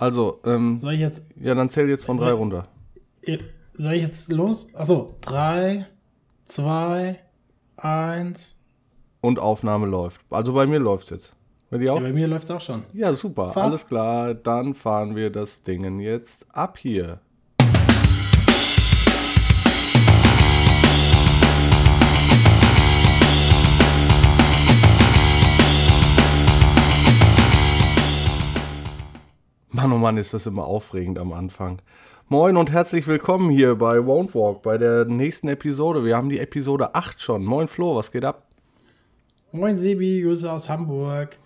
Also, ähm, Soll ich jetzt, ja, dann zähl jetzt von drei Soll- runter. soll ich jetzt los? Achso, drei, zwei, eins. Und Aufnahme läuft. Also bei mir läuft's jetzt. Bei dir Ja, auch? bei mir läuft es auch schon. Ja, super. Fahr. Alles klar. Dann fahren wir das Ding jetzt ab hier. Mann, oh Mann, ist das immer aufregend am Anfang. Moin und herzlich willkommen hier bei Won't Walk, bei der nächsten Episode. Wir haben die Episode 8 schon. Moin Flo, was geht ab? Moin Sebi, Grüße aus Hamburg.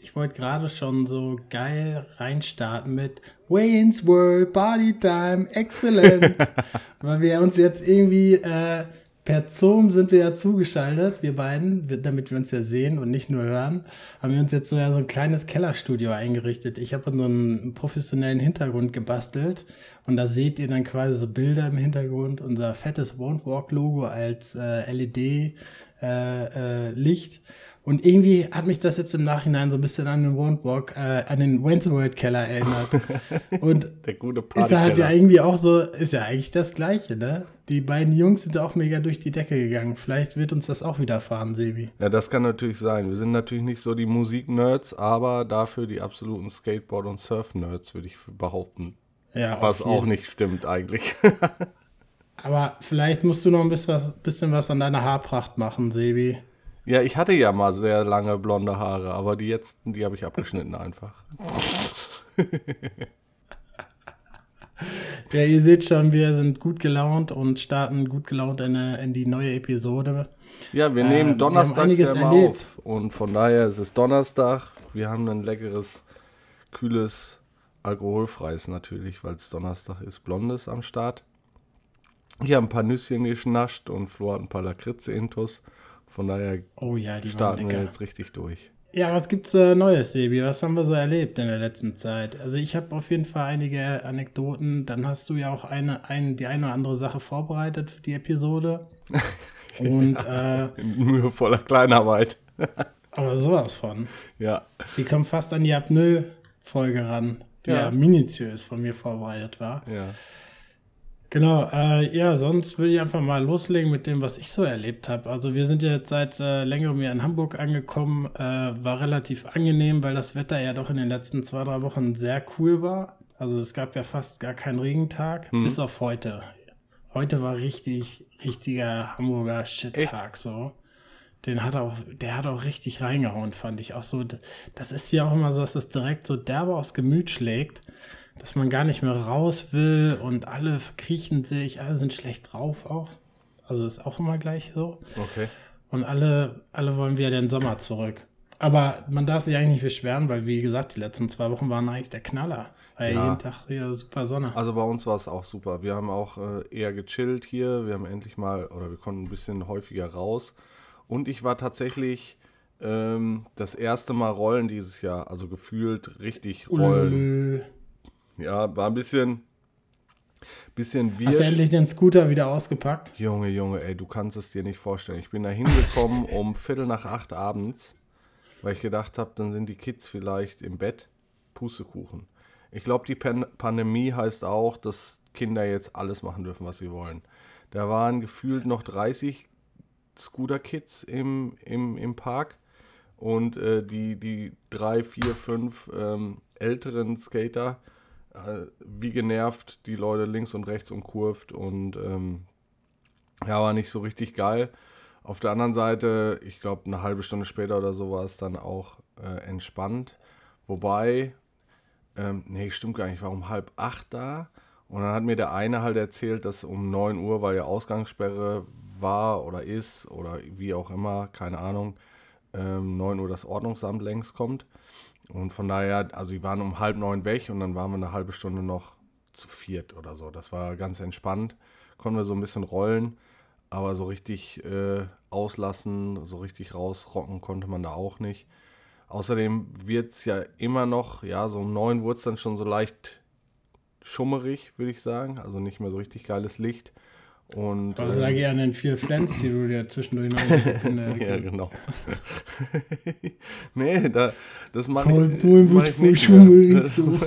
Ich wollte gerade schon so geil reinstarten mit Wayne's World, Party Time, excellent. Weil wir uns jetzt irgendwie äh, per Zoom sind wir ja zugeschaltet, wir beiden, damit wir uns ja sehen und nicht nur hören, haben wir uns jetzt so, ja, so ein kleines Kellerstudio eingerichtet. Ich habe so einen professionellen Hintergrund gebastelt und da seht ihr dann quasi so Bilder im Hintergrund, unser fettes Won't Walk Logo als äh, LED äh, äh, Licht. Und irgendwie hat mich das jetzt im Nachhinein so ein bisschen an den Won't Walk, äh, an den Wentworth Keller erinnert. Und Der gute ist ja halt ja irgendwie auch so, ist ja eigentlich das Gleiche, ne? Die beiden Jungs sind auch mega durch die Decke gegangen. Vielleicht wird uns das auch widerfahren, Sebi. Ja, das kann natürlich sein. Wir sind natürlich nicht so die Musik-Nerds, aber dafür die absoluten Skateboard- und Surf-Nerds, würde ich behaupten. Ja, Was auch nicht stimmt eigentlich. Aber vielleicht musst du noch ein bisschen was, bisschen was an deiner Haarpracht machen, Sebi. Ja, ich hatte ja mal sehr lange blonde Haare, aber die jetzt, die habe ich abgeschnitten einfach. Ja, ihr seht schon, wir sind gut gelaunt und starten gut gelaunt in, eine- in die neue Episode. Ja, wir Ähm, nehmen donnerstags einiges ja immer erlebt. auf. Und von daher ist es Donnerstag. Wir haben ein leckeres, kühles, alkoholfreies natürlich, weil es Donnerstag ist, blondes am Start. Ich habe ein paar Nüsschen geschnascht und Flo hat ein paar Lakritze-Intus. Von daher Oh ja, starten wir jetzt richtig durch. Ja, was gibt's äh, Neues, Sebi? Was haben wir so erlebt in der letzten Zeit? Also ich habe auf jeden Fall einige Anekdoten. Dann hast du ja auch eine, ein, die eine oder andere Sache vorbereitet für die Episode. Und äh, In mühevoller Kleinarbeit. aber sowas von. Ja. Die kommt fast an die Apnoe-Folge ran, die ja. Ja. minutiös von mir vorbereitet war. Ja. Genau, äh, ja, sonst würde ich einfach mal loslegen mit dem, was ich so erlebt habe. Also wir sind ja jetzt seit äh, längerem hier in Hamburg angekommen, äh, war relativ angenehm, weil das Wetter ja doch in den letzten zwei, drei Wochen sehr cool war. Also es gab ja fast gar keinen Regentag, bis auf heute. Heute war richtig, richtiger Hamburger Shit-Tag so. Den hat auch, der hat auch richtig reingehauen, fand ich auch so. Das ist ja auch immer so, dass das direkt so derbe aufs Gemüt schlägt, dass man gar nicht mehr raus will und alle verkriechen sich, alle sind schlecht drauf auch. Also ist auch immer gleich so. Okay. Und alle, alle wollen wieder den Sommer zurück. Aber man darf sich eigentlich nicht beschweren, weil wie gesagt, die letzten zwei Wochen waren eigentlich der Knaller. Weil Ja. jeden Tag wieder super Sonne. Also bei uns war es auch super. Wir haben auch äh, eher gechillt hier. Wir haben endlich mal, oder wir konnten ein bisschen häufiger raus. Und ich war tatsächlich ähm, das erste Mal rollen dieses Jahr. Also gefühlt richtig rollen. Ululü. Ja, war ein bisschen, bisschen Hast du endlich den Scooter wieder ausgepackt? Junge, Junge, ey, du kannst es dir nicht vorstellen. Ich bin da hingekommen um Viertel nach acht abends, weil ich gedacht habe, dann sind die Kids vielleicht im Bett. Pustekuchen. Ich glaube, die Pan Pandemie heißt auch, dass Kinder jetzt alles machen dürfen, was sie wollen. Da waren gefühlt noch 30 Scooter-Kids im, im, im Park und äh, die, die drei, vier, fünf ähm, älteren Skater, wie genervt die Leute links und rechts umkurvt und ähm, ja, war nicht so richtig geil. Auf der anderen Seite, ich glaube, eine halbe Stunde später oder so war es dann auch äh, entspannt. Wobei, ähm, nee, stimmt gar nicht, ich war um halb acht da. Und dann hat mir der eine halt erzählt, dass um 9 Uhr, weil ja Ausgangssperre war oder ist oder wie auch immer, keine Ahnung, ähm, 9 Uhr das Ordnungsamt längst kommt. Und von daher, also die waren um halb neun weg und dann waren wir eine halbe Stunde noch zu viert oder so. Das war ganz entspannt. Konnten wir so ein bisschen rollen, aber so richtig äh, auslassen, so richtig rausrocken konnte man da auch nicht. Außerdem wird es ja immer noch, ja, so um neun wurde es dann schon so leicht schummerig, würde ich sagen. Also nicht mehr so richtig geiles Licht. Und, Aber sag ja an den vier Flens, die du dir zwischendurch noch Ja, genau. nee, da, das mache ich, mach ich nicht mehr. so.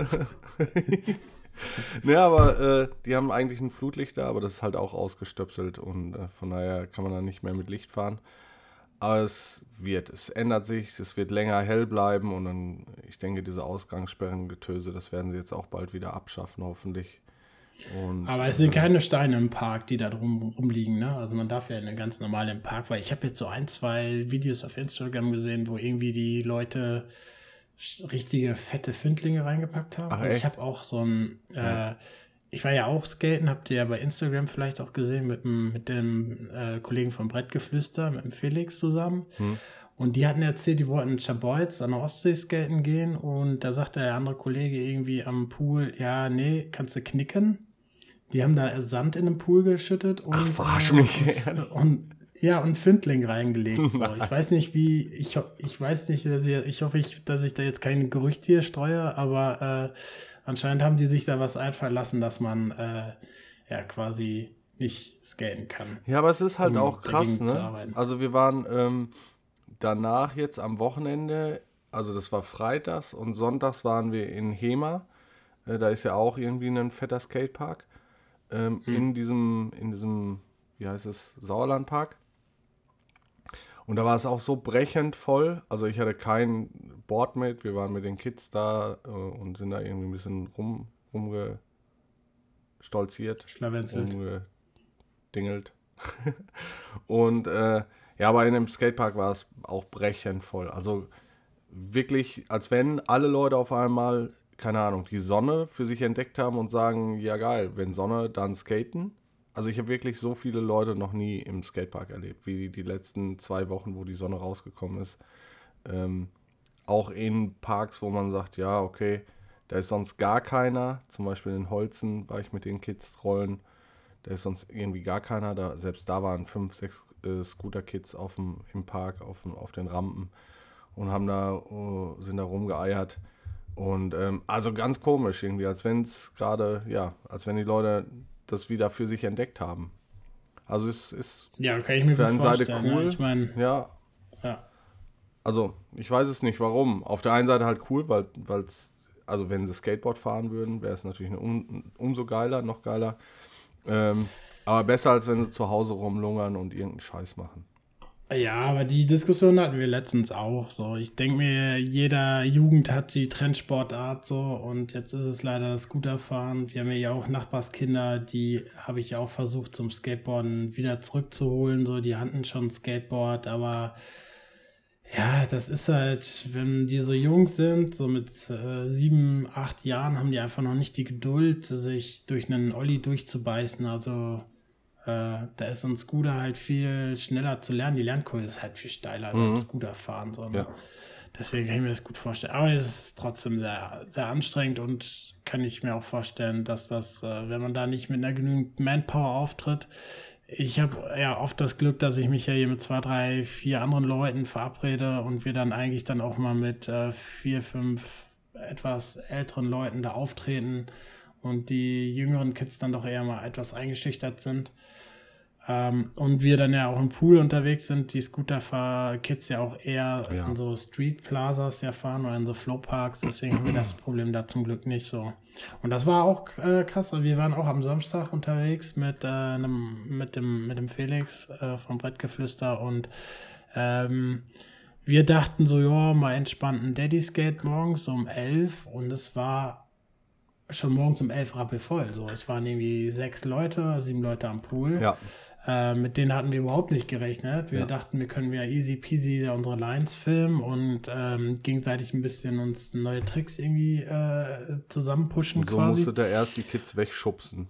nee, aber äh, die haben eigentlich ein Flutlichter, aber das ist halt auch ausgestöpselt und äh, von daher kann man da nicht mehr mit Licht fahren. Aber es wird, es ändert sich, es wird länger hell bleiben und dann, ich denke, diese Ausgangssperrengetöse, das werden sie jetzt auch bald wieder abschaffen, hoffentlich. Und, Aber es sind äh, keine Steine im Park, die da drum rumliegen, ne? Also man darf ja in den ganz normalen Park, weil ich habe jetzt so ein, zwei Videos auf Instagram gesehen, wo irgendwie die Leute richtige fette Findlinge reingepackt haben. Ach, ich habe auch so ein, äh, ich war ja auch skaten, habt ihr ja bei Instagram vielleicht auch gesehen, mit dem, mit dem äh, Kollegen vom Brettgeflüster, mit dem Felix zusammen. Hm. Und die hatten erzählt, die wollten in Schabolz an der Ostsee skaten gehen und da sagte der andere Kollege irgendwie am Pool, ja, nee, kannst du knicken. Die haben da Sand in den Pool geschüttet und, Ach, verarsch äh, mich. und, und ja, und Findling reingelegt. So. Ich weiß nicht, wie, ich, ich weiß nicht, dass ich, ich hoffe, ich, dass ich da jetzt kein Gerücht hier streue, aber äh, anscheinend haben die sich da was einfallen lassen, dass man äh, ja quasi nicht skaten kann. Ja, aber es ist halt um auch krass, ne? Also wir waren ähm, danach jetzt am Wochenende, also das war freitags und sonntags waren wir in Hema. Äh, da ist ja auch irgendwie ein fetter Skatepark. Ähm, Hm. In diesem, in diesem, wie heißt es, Sauerlandpark. Und da war es auch so brechend voll. Also ich hatte kein Board mit. Wir waren mit den Kids da äh, und sind da irgendwie ein bisschen rum, rumgestolziert Schlawenzelt. umgedingelt. und äh, ja, aber in dem Skatepark war es auch brechend voll. Also wirklich, als wenn alle Leute auf einmal, keine Ahnung, die Sonne für sich entdeckt haben und sagen, ja geil, wenn Sonne, dann skaten. Also ich habe wirklich so viele Leute noch nie im Skatepark erlebt, wie die letzten zwei Wochen, wo die Sonne rausgekommen ist. Ähm, auch in Parks, wo man sagt, ja, okay, da ist sonst gar keiner. Zum Beispiel in Holzen war ich mit den Kids rollen. Da ist sonst irgendwie gar keiner. Da, selbst da waren fünf, sechs äh, Scooter-Kids im Park, auf, auf den Rampen und haben da, äh, sind da rumgeeiert. Und ähm, also ganz komisch irgendwie, als wenn es gerade, ja, als wenn die Leute das wieder für sich entdeckt haben. Also es ist, Ja, kann ich mir Für eine Seite vorstellen. cool. Ja. Ich meine, ja, ja. also ich weiß es nicht warum. Auf der einen Seite halt cool, weil es, also wenn sie Skateboard fahren würden, wäre es natürlich um, umso geiler, noch geiler. Ähm, aber besser, als wenn sie zu Hause rumlungern und irgendeinen Scheiß machen. Ja, aber die Diskussion hatten wir letztens auch. So, ich denke mir, jeder Jugend hat die Trendsportart so und jetzt ist es leider das Scooterfahren. Wir haben ja auch Nachbarskinder, die habe ich ja auch versucht zum Skateboarden wieder zurückzuholen. So, die hatten schon Skateboard, aber ja, das ist halt, wenn die so jung sind, so mit äh, sieben, acht Jahren, haben die einfach noch nicht die Geduld, sich durch einen Olli durchzubeißen. Also äh, da ist so ein Scooter halt viel schneller zu lernen. Die Lernkurve ist halt viel steiler beim Scooterfahren. So, ne? Ja. Deswegen kann ich mir das gut vorstellen. Aber es ist trotzdem sehr, sehr anstrengend und kann ich mir auch vorstellen, dass das, äh, wenn man da nicht mit einer genügend Manpower auftritt, ich habe ja oft das Glück, dass ich mich ja hier mit zwei, drei, vier anderen Leuten verabrede und wir dann eigentlich dann auch mal mit äh, vier, fünf etwas älteren Leuten da auftreten und die jüngeren Kids dann doch eher mal etwas eingeschüchtert sind. Ähm, und wir dann ja auch im Pool unterwegs sind, die Scooter-Kids ja auch eher Ja. in so Street-Plazas ja fahren oder in so Flowparks, deswegen haben wir das Problem da zum Glück nicht so. Und das war auch äh, krass, wir waren auch am Samstag unterwegs mit, äh, einem, mit, dem, mit dem Felix äh, vom Brettgeflüster und ähm, wir dachten so, ja, mal entspannten Daddy-Skate morgens um 11 und es war schon morgens um 11 rappelvoll. So, es waren irgendwie sechs Leute, sieben Leute am Pool. Ja, Äh, mit denen hatten wir überhaupt nicht gerechnet. Wir Ja. dachten, wir können ja easy peasy da unsere Lines filmen und ähm, gegenseitig ein bisschen uns neue Tricks irgendwie äh, zusammen pushen und so quasi. musste der erst die Kids wegschubsen.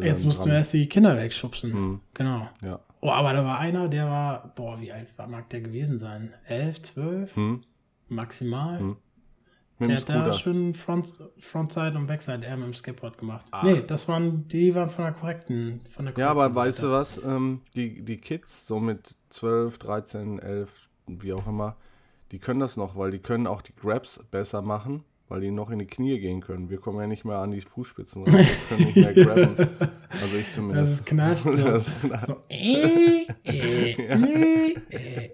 Jetzt mussten wir dran- erst die Kinder wegschubsen. Mhm. Genau. Ja. Oh, aber da war einer, der war, boah, wie alt mag der gewesen sein? Elf, zwölf? Hm. Maximal? Hm. Mit Der hat da schön Front, Frontside und Backside Air mit dem Skateboard gemacht. Ah. Nee, das waren, die waren von der korrekten, von der Ja, aber korrekten weißt du was? Ähm, die, die Kids, so mit 12, 13, 11, wie auch immer, die können das noch, weil die können auch die Grabs besser machen. weil die noch in die Knie gehen können. Wir kommen ja nicht mehr an die Fußspitzen ran, wir können nicht mehr grabben. Also ich zumindest. Das knatscht so. Das knallt. so äh, äh, äh, äh.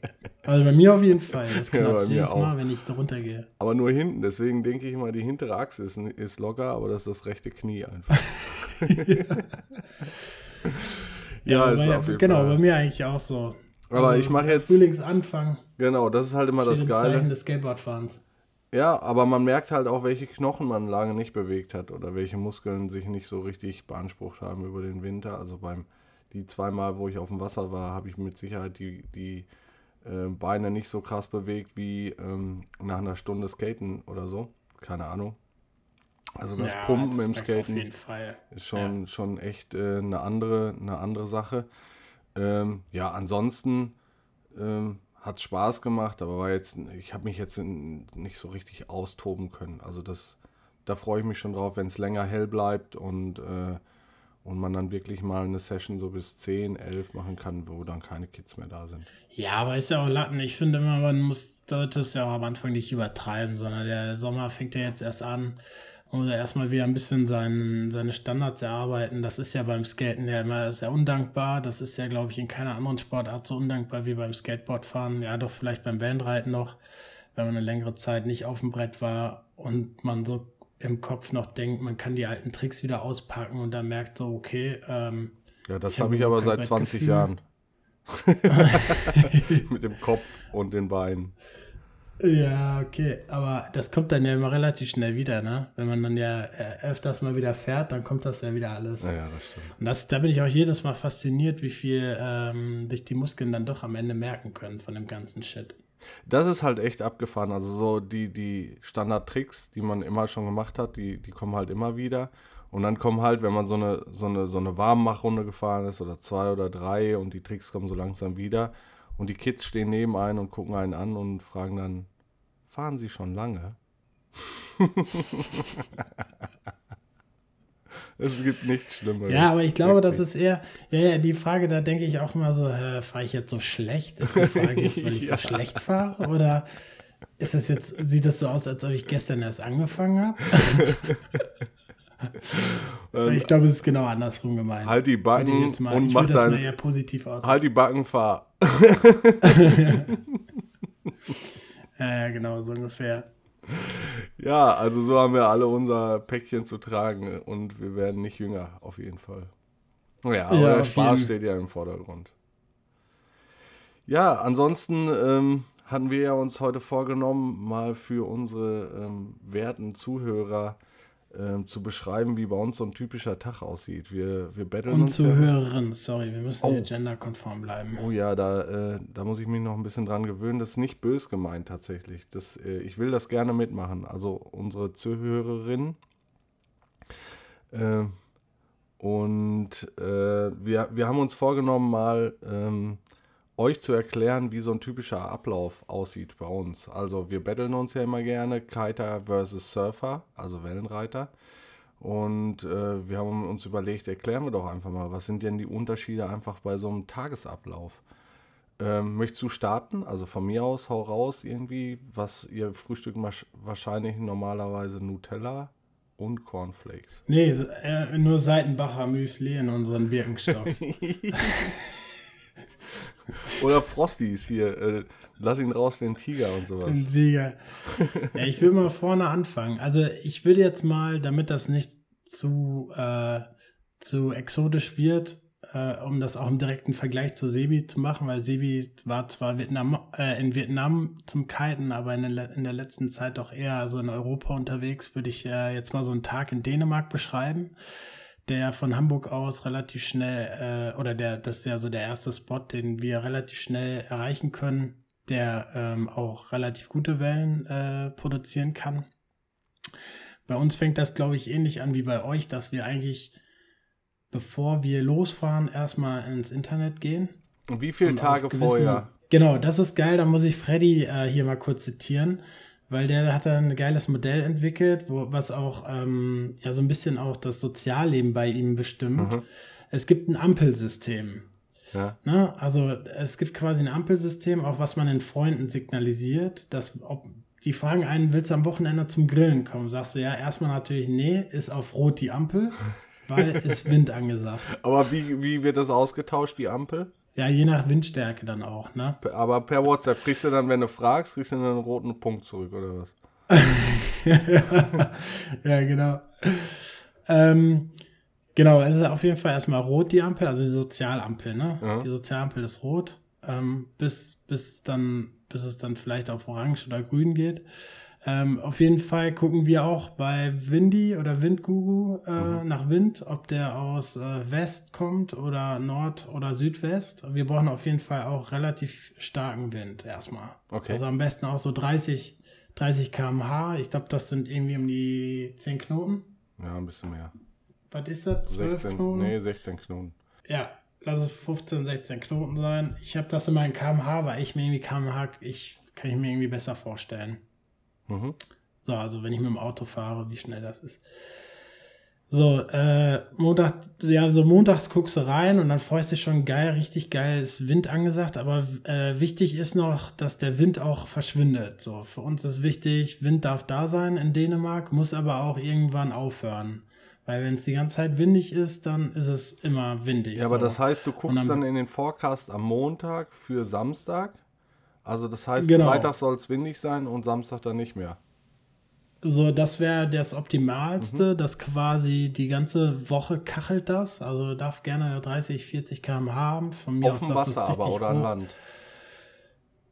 Also bei mir auf jeden Fall. Das Ja, knatscht mir jedes auch. Mal, wenn ich da runtergehe. Aber nur hinten, deswegen denke ich mal, die hintere Achse ist, ist locker, aber das ist das rechte Knie einfach. ja, ist bei, auf jeden genau, Fall. bei mir eigentlich auch so. Aber Also ich mache jetzt, Frühlingsanfang genau, das ist halt immer das im Zeichen Geile. des Skateboardfahrens. Ja, aber man merkt halt auch, welche Knochen man lange nicht bewegt hat oder welche Muskeln sich nicht so richtig beansprucht haben über den Winter. Also beim die zweimal, wo ich auf dem Wasser war, habe ich mit Sicherheit die, die äh, Beine nicht so krass bewegt wie ähm, nach einer Stunde Skaten oder so. Keine Ahnung. Also das Ja, Pumpen das im Skaten ist schon, schon echt äh, eine, andere, eine andere Sache. Ähm, ja, ansonsten ähm, hat Spaß gemacht, aber war jetzt, ich habe mich jetzt in, nicht so richtig austoben können. Also das, da freue ich mich schon drauf, wenn es länger hell bleibt und, äh, und man dann wirklich mal eine Session so bis 10, 11 machen kann, wo dann keine Kids mehr da sind. Ja, aber ist ja auch Latten. Ich finde immer, man muss, sollte es ja auch am Anfang nicht übertreiben, sondern der Sommer fängt ja jetzt erst an. Und erstmal wieder ein bisschen sein, seine Standards erarbeiten. Das ist ja beim Skaten ja immer sehr undankbar. Das ist ja, glaube ich, in keiner anderen Sportart so undankbar wie beim Skateboardfahren. Ja, doch vielleicht beim Wellenreiten noch, wenn man eine längere Zeit nicht auf dem Brett war und man so im Kopf noch denkt, man kann die alten Tricks wieder auspacken und dann merkt so, okay, ähm, Ja, das Ich hab habe ich aber seit 20 Brettgefühl. Jahren. Mit dem Kopf und den Beinen. Ja, okay, aber das kommt dann ja immer relativ schnell wieder, ne? Wenn man dann ja äh, öfters mal wieder fährt, dann kommt das ja wieder alles. Naja, das stimmt. Und das, da bin ich auch jedes Mal fasziniert, wie viel ähm, sich die Muskeln dann doch am Ende merken können von dem ganzen Shit. Das ist halt echt abgefahren. Also so die, die Standard-Tricks, die man immer schon gemacht hat, die, die kommen halt immer wieder. Und dann kommen halt, wenn man so eine, so eine, so eine Warmmachrunde gefahren ist oder zwei oder drei und die Tricks kommen so langsam wieder und die Kids stehen neben einen und gucken einen an und fragen dann, fahren Sie schon lange? es gibt nichts Schlimmeres. Ja, aber ich glaube, das ist eher, ja, ja, die Frage, da denke ich auch immer so, äh, fahre ich jetzt so schlecht? Ist die Frage jetzt, weil ich Ja. so schlecht fahre? Oder ist das jetzt, sieht das so aus, als ob ich gestern erst angefangen habe? ich glaube, es ist genau andersrum gemeint. Halt die Backen mal, und ich mach mal dann, eher positiv aus. halt die Backen, fahr. Ja, genau, so ungefähr. Ja, also so haben wir alle unser Päckchen zu tragen und wir werden nicht jünger, auf jeden Fall. Ja, aber Ja, der Spaß steht ja im Vordergrund. Ja, ansonsten ähm, hatten wir ja uns heute vorgenommen, mal für unsere ähm, werten Zuhörer ähm, zu beschreiben, wie bei uns so ein typischer Tag aussieht. Wir, wir betteln Und uns zu ja. Sorry, wir müssen Oh. hier genderkonform bleiben. Oh ja, da, äh, da muss ich mich noch ein bisschen dran gewöhnen. Das ist nicht bös gemeint tatsächlich. Das, äh, ich will das gerne mitmachen. Also unsere Zuhörerinnen. Äh, und äh, wir, wir haben uns vorgenommen, mal ähm, euch zu erklären, wie so ein typischer Ablauf aussieht bei uns. Also wir betteln uns ja immer gerne, Kiter versus Surfer, also Wellenreiter. Und äh, wir haben uns überlegt, erklären wir doch einfach mal, was sind denn die Unterschiede einfach bei so einem Tagesablauf? Ähm, möchtest du starten? Also von mir aus, hau raus irgendwie, was ihr frühstückt wahrscheinlich normalerweise Nutella und Cornflakes. Nee, äh, nur Seitenbacher Müsli in unseren Birkenstocks. Oder Frosties hier, äh, lass ihn raus, den Tiger und sowas. Ein Sieger. Ja, ich will mal vorne anfangen. Also ich würde jetzt mal, damit das nicht zu, äh, zu exotisch wird, äh, um das auch im direkten Vergleich zu Sebi zu machen, weil Sebi war zwar Vietnam, äh, in Vietnam zum Kiten, aber in der, in der letzten Zeit doch eher so in Europa unterwegs, würde ich äh, jetzt mal so einen Tag in Dänemark beschreiben der von Hamburg aus relativ schnell, äh, oder der, das ist ja so der erste Spot, den wir relativ schnell erreichen können, der ähm, auch relativ gute Wellen äh, produzieren kann. Bei uns fängt das, glaube ich, ähnlich an wie bei euch, dass wir eigentlich, bevor wir losfahren, erstmal ins Internet gehen. Und wie viele Tage gewissen- vorher? Genau, das ist geil. Da muss ich Freddy äh, hier mal kurz zitieren, weil der hat da ein geiles Modell entwickelt, wo, was auch ähm, ja so ein bisschen auch das Sozialleben bei ihm bestimmt. Mhm. Es gibt ein Ampelsystem. Ja. Ne? Also es gibt quasi ein Ampelsystem, auch was man den Freunden signalisiert, dass ob die fragen einen, willst du am Wochenende zum Grillen kommen? Sagst du ja erstmal natürlich, nee, ist auf Rot die Ampel, weil ist Wind angesagt. Aber wie, wie wird das ausgetauscht, die Ampel? Ja, je nach Windstärke dann auch, ne? Aber per WhatsApp kriegst du dann, wenn du fragst, kriegst du dann einen roten Punkt zurück, oder was? ja, genau. Ähm, genau, es ist auf jeden Fall erstmal rot, die Ampel, also die Sozialampel, ne? Ja. Die Sozialampel ist rot, ähm, bis, bis, dann, bis es dann vielleicht auf orange oder grün geht. Ähm, auf jeden Fall gucken wir auch bei Windy oder Windguru äh, nach Wind, ob der aus äh, West kommt oder Nord- oder Südwest. Wir brauchen auf jeden Fall auch relativ starken Wind erstmal. Okay. Also am besten auch so 30, 30 km/h. Ich glaube, das sind irgendwie um die 10 Knoten. Ja, ein bisschen mehr. Was ist das? 12 16, Knoten? nee, 16 Knoten. Ja, lass es 15, 16 Knoten sein. Ich habe das immer in km/h, weil ich mir irgendwie km/h, ich kann ich mir irgendwie besser vorstellen. Mhm. So, also wenn ich mit dem Auto fahre, wie schnell das ist. So, äh, Montag, ja, so montags guckst du rein und dann freust du dich schon geil, richtig geil ist Wind angesagt, aber äh, wichtig ist noch, dass der Wind auch verschwindet. So, für uns ist wichtig, Wind darf da sein in Dänemark, muss aber auch irgendwann aufhören. Weil wenn es die ganze Zeit windig ist, dann ist es immer windig. Ja, aber so. das heißt, du guckst dann- dann, in den Forecast am Montag für Samstag. Also das heißt, Genau. Freitag soll es windig sein und Samstag dann nicht mehr. So, das wäre das Optimalste, Mhm. dass quasi die ganze Woche kachelt das. Also darf gerne 30, 40 km haben. Von mir Auf dem darf das Wasser aber oder an Land.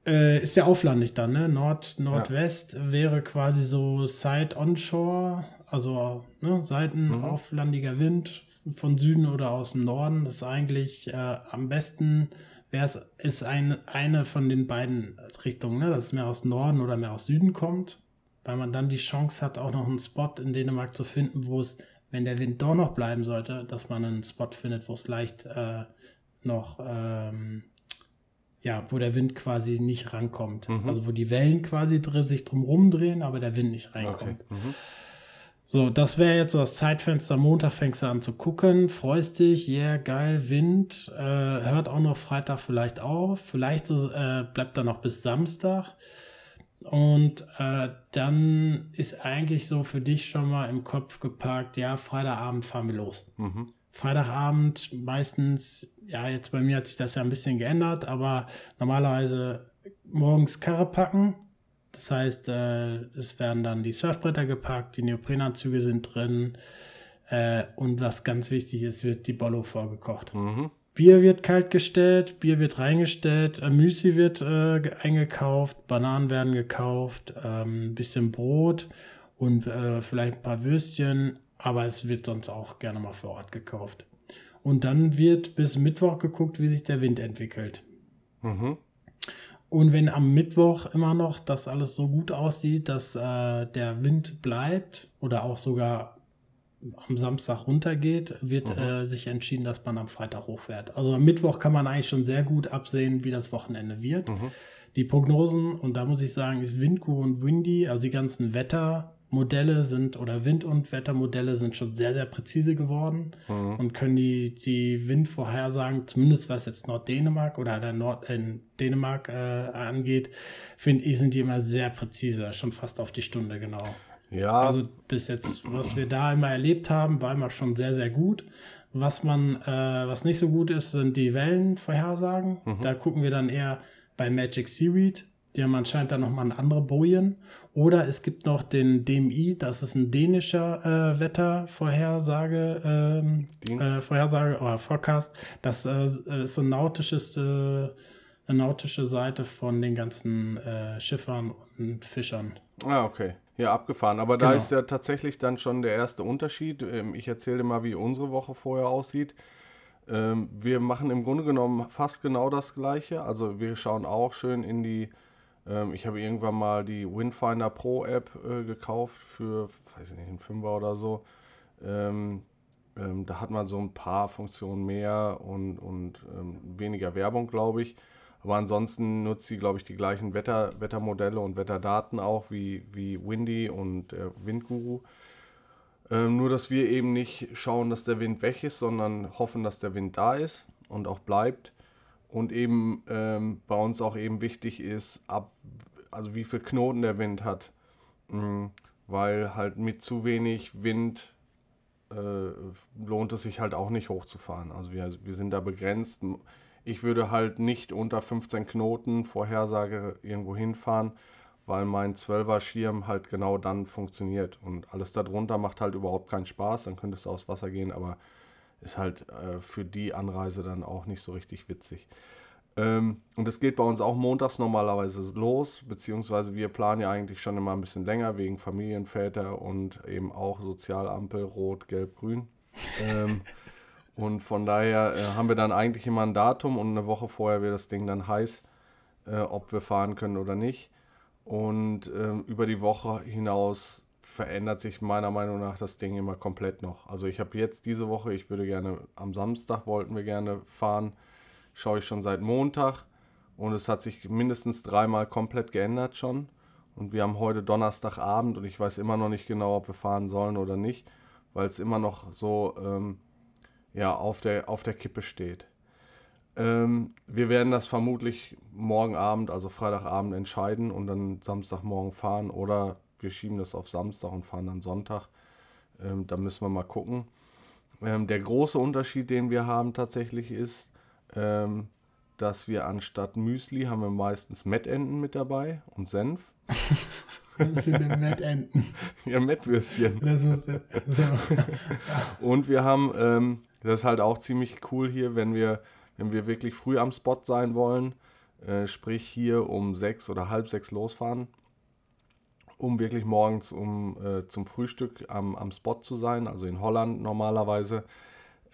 Äh, ist ja auflandig dann, ne? Nord, Nordwest wäre quasi so Side Onshore, also ne, Seiten Mhm. auflandiger Wind von Süden oder aus dem Norden. Das ist eigentlich äh, am besten wäre es ist ein, eine von den beiden Richtungen, ne? dass es mehr aus Norden oder mehr aus Süden kommt, weil man dann die Chance hat, auch noch einen Spot in Dänemark zu finden, wo es, wenn der Wind doch noch bleiben sollte, dass man einen Spot findet, wo es leicht äh, noch ähm, ja, wo der Wind quasi nicht rankommt. Mhm. Also wo die Wellen quasi dr sich drumherum drehen, aber der Wind nicht Okay. reinkommt. Mhm. So, das wäre jetzt so das Zeitfenster. Montag fängst du an zu gucken, freust dich, yeah, geil, Wind, äh, hört auch noch Freitag vielleicht auf, vielleicht so, äh, bleibt dann noch bis Samstag. Und äh, dann ist eigentlich so für dich schon mal im Kopf geparkt, ja, Freitagabend fahren wir los. Mhm. Freitagabend meistens, ja, jetzt bei mir hat sich das ja ein bisschen geändert, aber normalerweise morgens Karre packen. Das heißt, äh, es werden dann die Surfbretter gepackt, die Neoprenanzüge sind drin äh, und was ganz wichtig ist, wird die Bollo vorgekocht. Mhm. Bier wird kalt gestellt, Bier wird reingestellt, Müsli wird äh, ge- eingekauft, Bananen werden gekauft, ähm, ein bisschen Brot und äh, vielleicht ein paar Würstchen, aber es wird sonst auch gerne mal vor Ort gekauft. Und dann wird bis Mittwoch geguckt, wie sich der Wind entwickelt. Mhm. Und wenn am Mittwoch immer noch das alles so gut aussieht, dass äh, der Wind bleibt oder auch sogar am Samstag runtergeht, wird äh, sich entschieden, dass man am Freitag hochfährt. Also am Mittwoch kann man eigentlich schon sehr gut absehen, wie das Wochenende wird. Die Prognosen, und da muss ich sagen, ist Windguru und Windy, also die ganzen Wettermodelle sind oder Wind- und Wettermodelle sind schon sehr, sehr präzise geworden und können die, die Windvorhersagen, zumindest was jetzt Norddänemark oder der Nord in Dänemark äh, angeht, finde ich, sind die immer sehr präzise, schon fast auf die Stunde genau. Ja, Also bis jetzt, was wir da immer erlebt haben, war immer schon sehr, sehr gut. Was man, äh, was nicht so gut ist, sind die Wellenvorhersagen. Da gucken wir dann eher bei Magic Seaweed. Die haben anscheinend dann nochmal eine andere Bojen. Oder es gibt noch den DMI, das ist ein dänischer äh, Wettervorhersage, ähm, äh, Vorhersage oder Forecast. Das äh, ist so ein nautisches, äh, eine nautische Seite von den ganzen äh, Schiffern und Fischern. Ah, okay. Ja, abgefahren. Aber da Genau. ist ja tatsächlich dann schon der erste Unterschied. Ähm, Ich erzähle dir mal, wie unsere Woche vorher aussieht. Ähm, Wir machen im Grunde genommen fast genau das Gleiche. Also wir schauen auch schön in die, ähm, ich habe irgendwann mal die Windfinder Pro App äh, gekauft für, weiß ich nicht, einen Fünfer oder so. Ähm, ähm, da hat man so ein paar Funktionen mehr und, und ähm, weniger Werbung, glaube ich. Aber ansonsten nutzt sie, glaube ich, die gleichen Wetter, Wettermodelle und Wetterdaten auch wie, wie Windy und äh, Windguru. Ähm, nur, dass wir eben nicht schauen, dass der Wind weg ist, sondern hoffen, dass der Wind da ist und auch bleibt. Und eben ähm, bei uns auch eben wichtig ist, ab, also wie viel Knoten der Wind hat. Mhm, weil halt mit zu wenig Wind äh, lohnt es sich halt auch nicht hochzufahren. Also wir, wir sind da begrenzt. Ich würde halt nicht unter 15 Knoten Vorhersage irgendwo hinfahren, weil mein 12er Schirm halt genau dann funktioniert. Und alles darunter macht halt überhaupt keinen Spaß. Dann könntest du aufs Wasser gehen, aber ist halt äh, für die Anreise dann auch nicht so richtig witzig. Ähm, und es geht bei uns auch montags normalerweise los, beziehungsweise wir planen ja eigentlich schon immer ein bisschen länger wegen Familienväter und eben auch Sozialampel, Rot, Gelb, Grün. ähm, und von daher äh, haben wir dann eigentlich immer ein Datum und eine Woche vorher wird das Ding dann heiß, äh, ob wir fahren können oder nicht. Und ähm, über die Woche hinaus verändert sich meiner Meinung nach das Ding immer komplett noch. Also ich habe jetzt diese Woche, ich würde gerne, am Samstag wollten wir gerne fahren schaue ich schon seit Montag und es hat sich mindestens dreimal komplett geändert schon. Und wir haben heute Donnerstagabend und ich weiß immer noch nicht genau, ob wir fahren sollen oder nicht, weil es immer noch so ähm, ja, auf, der, auf der Kippe steht. Ähm, wir werden das vermutlich morgen Abend, also Freitagabend, entscheiden und dann Samstagmorgen fahren oder wir schieben das auf Samstag und fahren dann Sonntag. Ähm, da müssen wir mal gucken. Ähm, der große Unterschied, den wir haben tatsächlich ist, ähm, dass wir anstatt Müsli haben wir meistens Mettenten mit dabei und Senf. Was sind denn Mettenten? Ja, Mettwürstchen. Das ist, so. und wir haben, ähm, das ist halt auch ziemlich cool hier, wenn wir, wenn wir wirklich früh am Spot sein wollen, äh, sprich hier um sechs oder halb sechs losfahren, um wirklich morgens um, äh, zum Frühstück am, am Spot zu sein, also in Holland normalerweise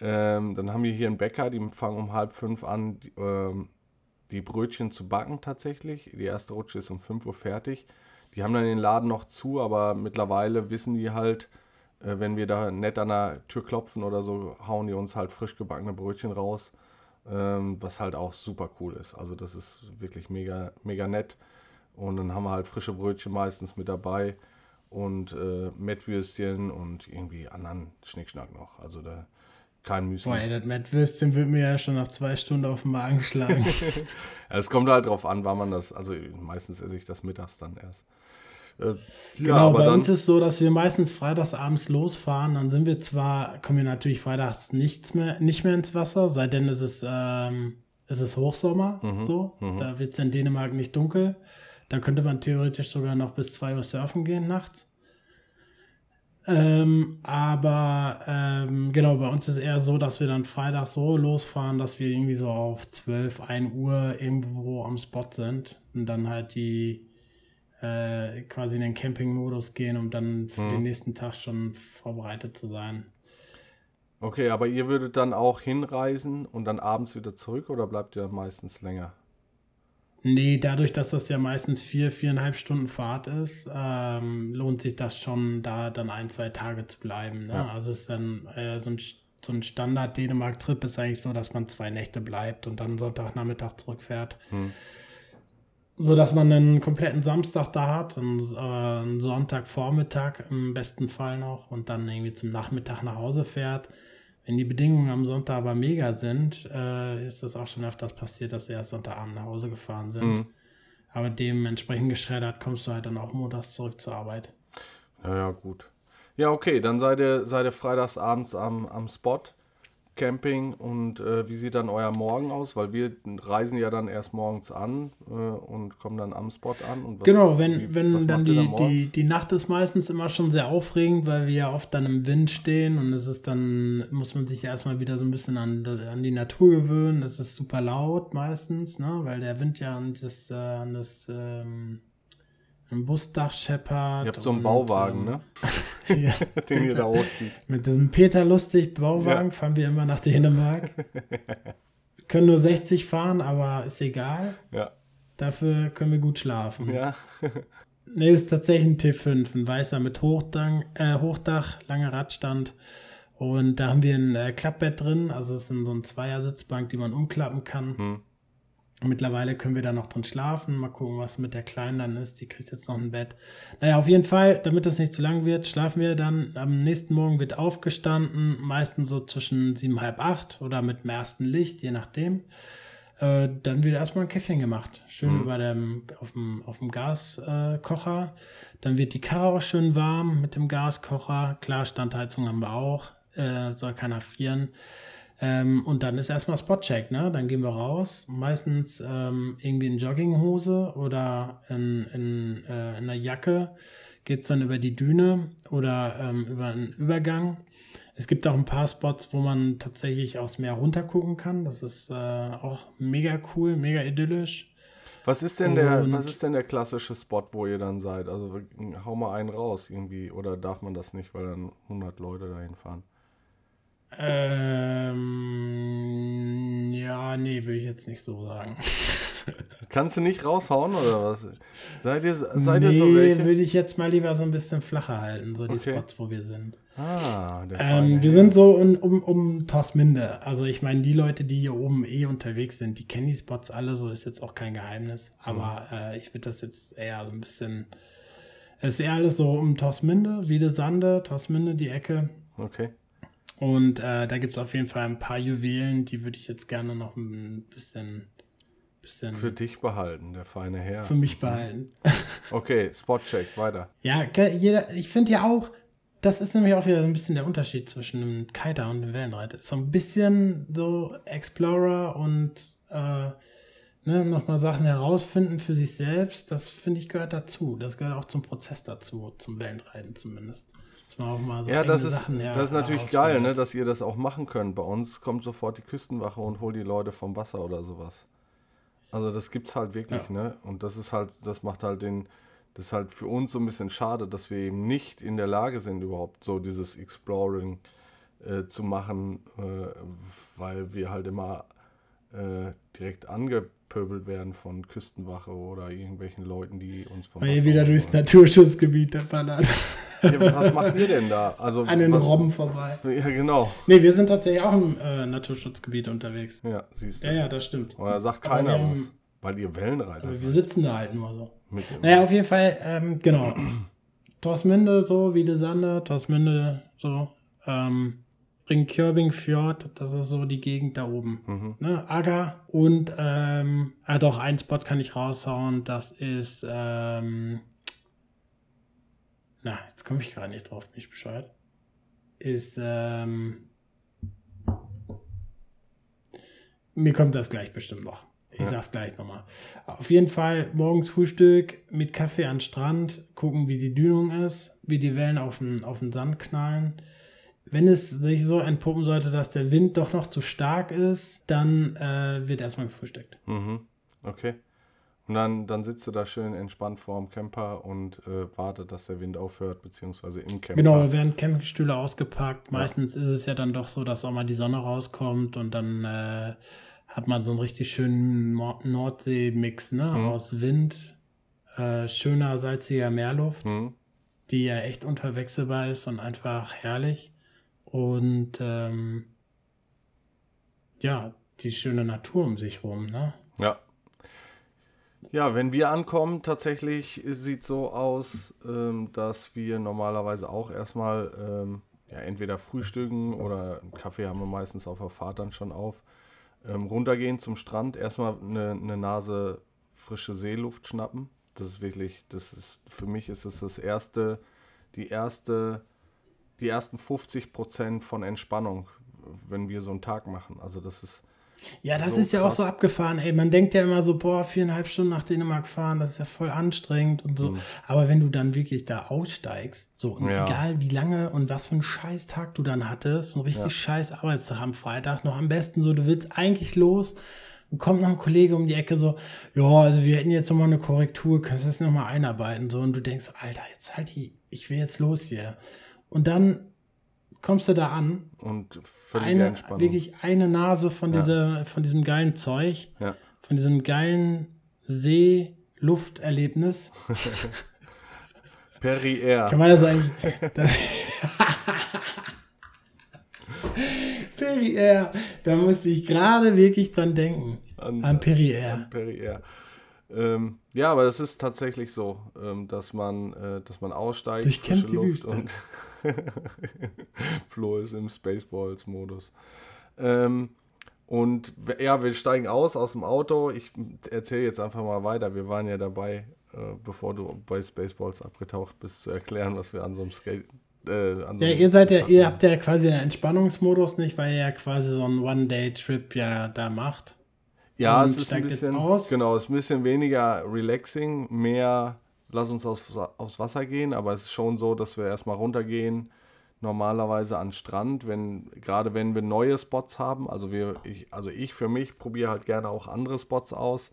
ähm, dann haben wir hier einen Bäcker, die fangen um halb fünf an, die, ähm, die Brötchen zu backen tatsächlich. Die erste Rutsche ist um 5 Uhr fertig. Die haben dann den Laden noch zu, aber mittlerweile wissen die halt, äh, wenn wir da nett an der Tür klopfen oder so, hauen die uns halt frisch gebackene Brötchen raus, ähm, was halt auch super cool ist. Also das ist wirklich mega, mega nett. Und dann haben wir halt frische Brötchen meistens mit dabei und äh, Mettwürstchen und irgendwie anderen Schnickschnack noch. Also da kein Müsli. Boah, ey, das Mettwürstchen wird mir ja schon nach zwei Stunden auf den Magen schlagen. es kommt halt drauf an, wann man das, also meistens esse ich das mittags dann erst. Äh, genau, ja, bei uns ist so, dass wir meistens freitags abends losfahren. Dann sind wir zwar, kommen wir natürlich freitags nichts mehr, nicht mehr ins Wasser, seitdem ist es, ähm, ist es Hochsommer. Mhm, so. Mhm. Da wird es in Dänemark nicht dunkel. Da könnte man theoretisch sogar noch bis 2 Uhr surfen gehen nachts. Ähm, aber ähm, genau, bei uns ist es eher so, dass wir dann Freitag so losfahren, dass wir irgendwie so auf 12, 1 Uhr irgendwo am Spot sind und dann halt die äh, quasi in den Camping-Modus gehen, um dann für hm. den nächsten Tag schon vorbereitet zu sein. Okay, aber ihr würdet dann auch hinreisen und dann abends wieder zurück oder bleibt ihr meistens länger? Nee, dadurch, dass das ja meistens vier, viereinhalb Stunden Fahrt ist, ähm, lohnt sich das schon, da dann ein, zwei Tage zu bleiben. Ne? Ja. Also es ist dann äh, so ein, so ein Standard-Dänemark-Trip ist eigentlich so, dass man zwei Nächte bleibt und dann Sonntagnachmittag zurückfährt. Hm. So dass man einen kompletten Samstag da hat, einen, äh, einen Sonntagvormittag im besten Fall noch und dann irgendwie zum Nachmittag nach Hause fährt. Wenn die Bedingungen am Sonntag aber mega sind, äh, ist das auch schon öfters passiert, dass sie erst Sonntagabend nach Hause gefahren sind. Mhm. Aber dementsprechend geschreddert kommst du halt dann auch montags zurück zur Arbeit. Ja, ja, gut. Ja, okay, dann seid ihr, seid ihr freitags abends am, am Spot. Camping und äh, wie sieht dann euer Morgen aus? Weil wir reisen ja dann erst morgens an äh, und kommen dann am Spot an. Was, genau, wenn, wie, wenn dann die, dann die, die Nacht ist meistens immer schon sehr aufregend, weil wir ja oft dann im Wind stehen und es ist dann, muss man sich erstmal wieder so ein bisschen an, an die Natur gewöhnen. Es ist super laut meistens, ne? weil der Wind ja an das, äh, an das ähm, ein Busdach scheppert. Ihr habt so einen Bauwagen, ne? ja, Den ihr da hochzieht. Mit diesem Peter Lustig Bauwagen ja. fahren wir immer nach Dänemark. können nur 60 fahren, aber ist egal. Ja. Dafür können wir gut schlafen. Ja. nee, ist tatsächlich ein T5, ein weißer mit Hochdach, äh, Hochdach langer Radstand. Und da haben wir ein äh, Klappbett drin, also es ist so ein Zweiersitzbank, die man umklappen kann. Hm. Mittlerweile können wir da noch drin schlafen. Mal gucken, was mit der Kleinen dann ist. Die kriegt jetzt noch ein Bett. Naja, auf jeden Fall, damit das nicht zu lang wird, schlafen wir dann. Am nächsten Morgen wird aufgestanden, meistens so zwischen sieben, halb acht oder mit dem ersten Licht, je nachdem. Äh, dann wird erstmal ein Käffchen gemacht. Schön über dem, auf dem, auf dem Gaskocher. dann wird die Karre auch schön warm mit dem Gaskocher. Klar, Standheizung haben wir auch. Äh, soll keiner frieren. Ähm, und dann ist erstmal Spotcheck, ne? Dann gehen wir raus. Meistens ähm, irgendwie in Jogginghose oder in, in, äh, in einer Jacke. Geht es dann über die Düne oder ähm, über einen Übergang. Es gibt auch ein paar Spots, wo man tatsächlich aufs Meer runtergucken kann. Das ist äh, auch mega cool, mega idyllisch. Was ist denn der, Und- was ist denn der klassische Spot, wo ihr dann seid? Also hau mal einen raus irgendwie. Oder darf man das nicht, weil dann 100 Leute dahin fahren? Ähm, ja, nee, würde ich jetzt nicht so sagen. Kannst du nicht raushauen oder was? Seid ihr, seid ihr nee, so welche? würde ich jetzt mal lieber so ein bisschen flacher halten, so die Okay. Spots, wo wir sind. Ah, der Ähm, wir sind so um, um, um Tosminde. Also ich meine, die Leute, die hier oben eh unterwegs sind, die kennen die Spots alle, so ist jetzt auch kein Geheimnis. Aber äh, ich würde das jetzt eher so ein bisschen. Es ist eher alles so um Tosminde, Wiedesande, Tosminde, die Ecke. Okay. Und äh, da gibt es auf jeden Fall ein paar Juwelen, die würde ich jetzt gerne noch ein bisschen, bisschen Für für, dich behalten, der feine Herr. mich behalten. Okay, Spotcheck, weiter. Ja, jeder, ich finde ja auch, das ist nämlich auch wieder so ein bisschen der Unterschied zwischen einem Kiter und einem Wellenreiter. So ein bisschen so Explorer und äh, ne, nochmal Sachen herausfinden für sich selbst, das finde ich gehört dazu. Das gehört auch zum Prozess dazu, zum Wellenreiten zumindest. Man auch mal so Ja, das ist, Sachen her- das ist natürlich geil, ne, dass ihr das auch machen könnt. Bei uns kommt sofort die Küstenwache und holt die Leute vom Wasser oder sowas. Also das gibt's halt wirklich, Ja. ne? Und das ist halt, das macht halt den, das ist halt für uns so ein bisschen schade, dass wir eben nicht in der Lage sind, überhaupt so dieses Exploring äh, zu machen, äh, weil wir halt immer äh, direkt angepöbelt werden von Küstenwache oder irgendwelchen Leuten, die uns vom Weil ihr wieder durchs wollen. Naturschutzgebiet da ballert. Ja, was macht ihr denn da? Also An den was, Robben vorbei. Ja, genau. Nee, wir sind tatsächlich auch im äh, Naturschutzgebiet unterwegs. Ja, siehst du. Ja, ja, das stimmt. Aber da sagt keiner haben- was. Weil ihr Wellenreiter seid. wir sitzen da halt nur so. Mit Naja, auf jeden Fall, ähm, genau. Torsminde, so, wie die Sande, Torsminde, so. Ähm, Ringkjörbing Fjord, das ist so die Gegend da oben. Mhm. Ne? Agger und, ähm, ah doch, ein Spot kann ich raushauen, das ist, ähm, na, jetzt komme ich gerade nicht drauf, bin ich Bescheid. Ist, ähm, mir kommt das gleich bestimmt noch. Ich Ja. sag's gleich nochmal. Auf jeden Fall morgens Frühstück mit Kaffee an den Strand, gucken, wie die Dünung ist, wie die Wellen auf den, auf den Sand knallen. Wenn es sich so entpuppen sollte, dass der Wind doch noch zu stark ist, dann äh, wird erstmal gefrühstückt. Mhm. Okay. Und dann, dann sitzt du da schön entspannt vorm Camper und äh, wartet, dass der Wind aufhört, beziehungsweise im Camper. Genau, werden Campingstühle ausgepackt. Meistens ist es ja dann doch so, dass auch mal die Sonne rauskommt und dann äh, hat man so einen richtig schönen Nord- Nordsee-Mix ne? Mhm. aus Wind, äh, schöner, salziger Meerluft. Mhm. die ja echt unverwechselbar ist und einfach herrlich. Und ähm, ja, die schöne Natur um sich rum, ne? Ja. Ja, wenn wir ankommen, tatsächlich sieht so aus, ähm, dass wir normalerweise auch erstmal ähm, ja, entweder frühstücken oder einen Kaffee haben wir meistens auf der Fahrt dann schon auf. Ähm, runtergehen zum Strand, erstmal eine, eine Nase frische Seeluft schnappen. Das ist wirklich, das ist, für mich ist es das erste, die erste, die ersten 50 Prozent von Entspannung, wenn wir so einen Tag machen. Also das ist, Ja, das So ist ja auch so krass. abgefahren. Ey, man denkt ja immer so, boah, viereinhalb Stunden nach Dänemark fahren, das ist ja voll anstrengend und so. Aber wenn du dann wirklich da aussteigst, so Ja. egal wie lange und was für einen scheiß Tag du dann hattest, so richtig scheiß Arbeitstag am Freitag, noch am besten so, du willst eigentlich los. Und kommt noch ein Kollege um die Ecke so, ja, also wir hätten jetzt nochmal eine Korrektur, kannst du das nochmal einarbeiten? So, und du denkst, Alter, jetzt halt die, ich will jetzt los hier. Und dann kommst du da an, und völlige eine, Entspannung. wirklich eine Nase von, Ja. dieser, von diesem geilen Zeug, Ja. von diesem geilen See-Lufterlebnis. Perry Air. Kann man das eigentlich. Das Perry Air, da musste ich gerade wirklich dran denken. An- An Perry Air. Perry Air. Ähm, ja, aber es ist tatsächlich so, ähm, dass man, äh, dass man aussteigt, Durchkämmt die Luft Wüste. und Flo ist im Spaceballs-Modus. Ähm, Und ja, wir steigen aus aus dem Auto. Ich erzähle jetzt einfach mal weiter. Wir waren ja dabei, äh, bevor du bei Spaceballs abgetaucht bist, zu erklären, was wir an so einem Skate. Äh, an so ja, ihr seid ja, ihr habt ja quasi einen Entspannungsmodus nicht, weil ihr ja quasi so einen One-Day-Trip ja da macht. Ja, es ist ein bisschen, genau, es ist ein bisschen weniger relaxing, mehr lass uns aufs, aufs Wasser gehen, aber es ist schon so, dass wir erstmal runtergehen, normalerweise an Strand, wenn, gerade wenn wir neue Spots haben, also wir, ich, also ich für mich probiere halt gerne auch andere Spots aus.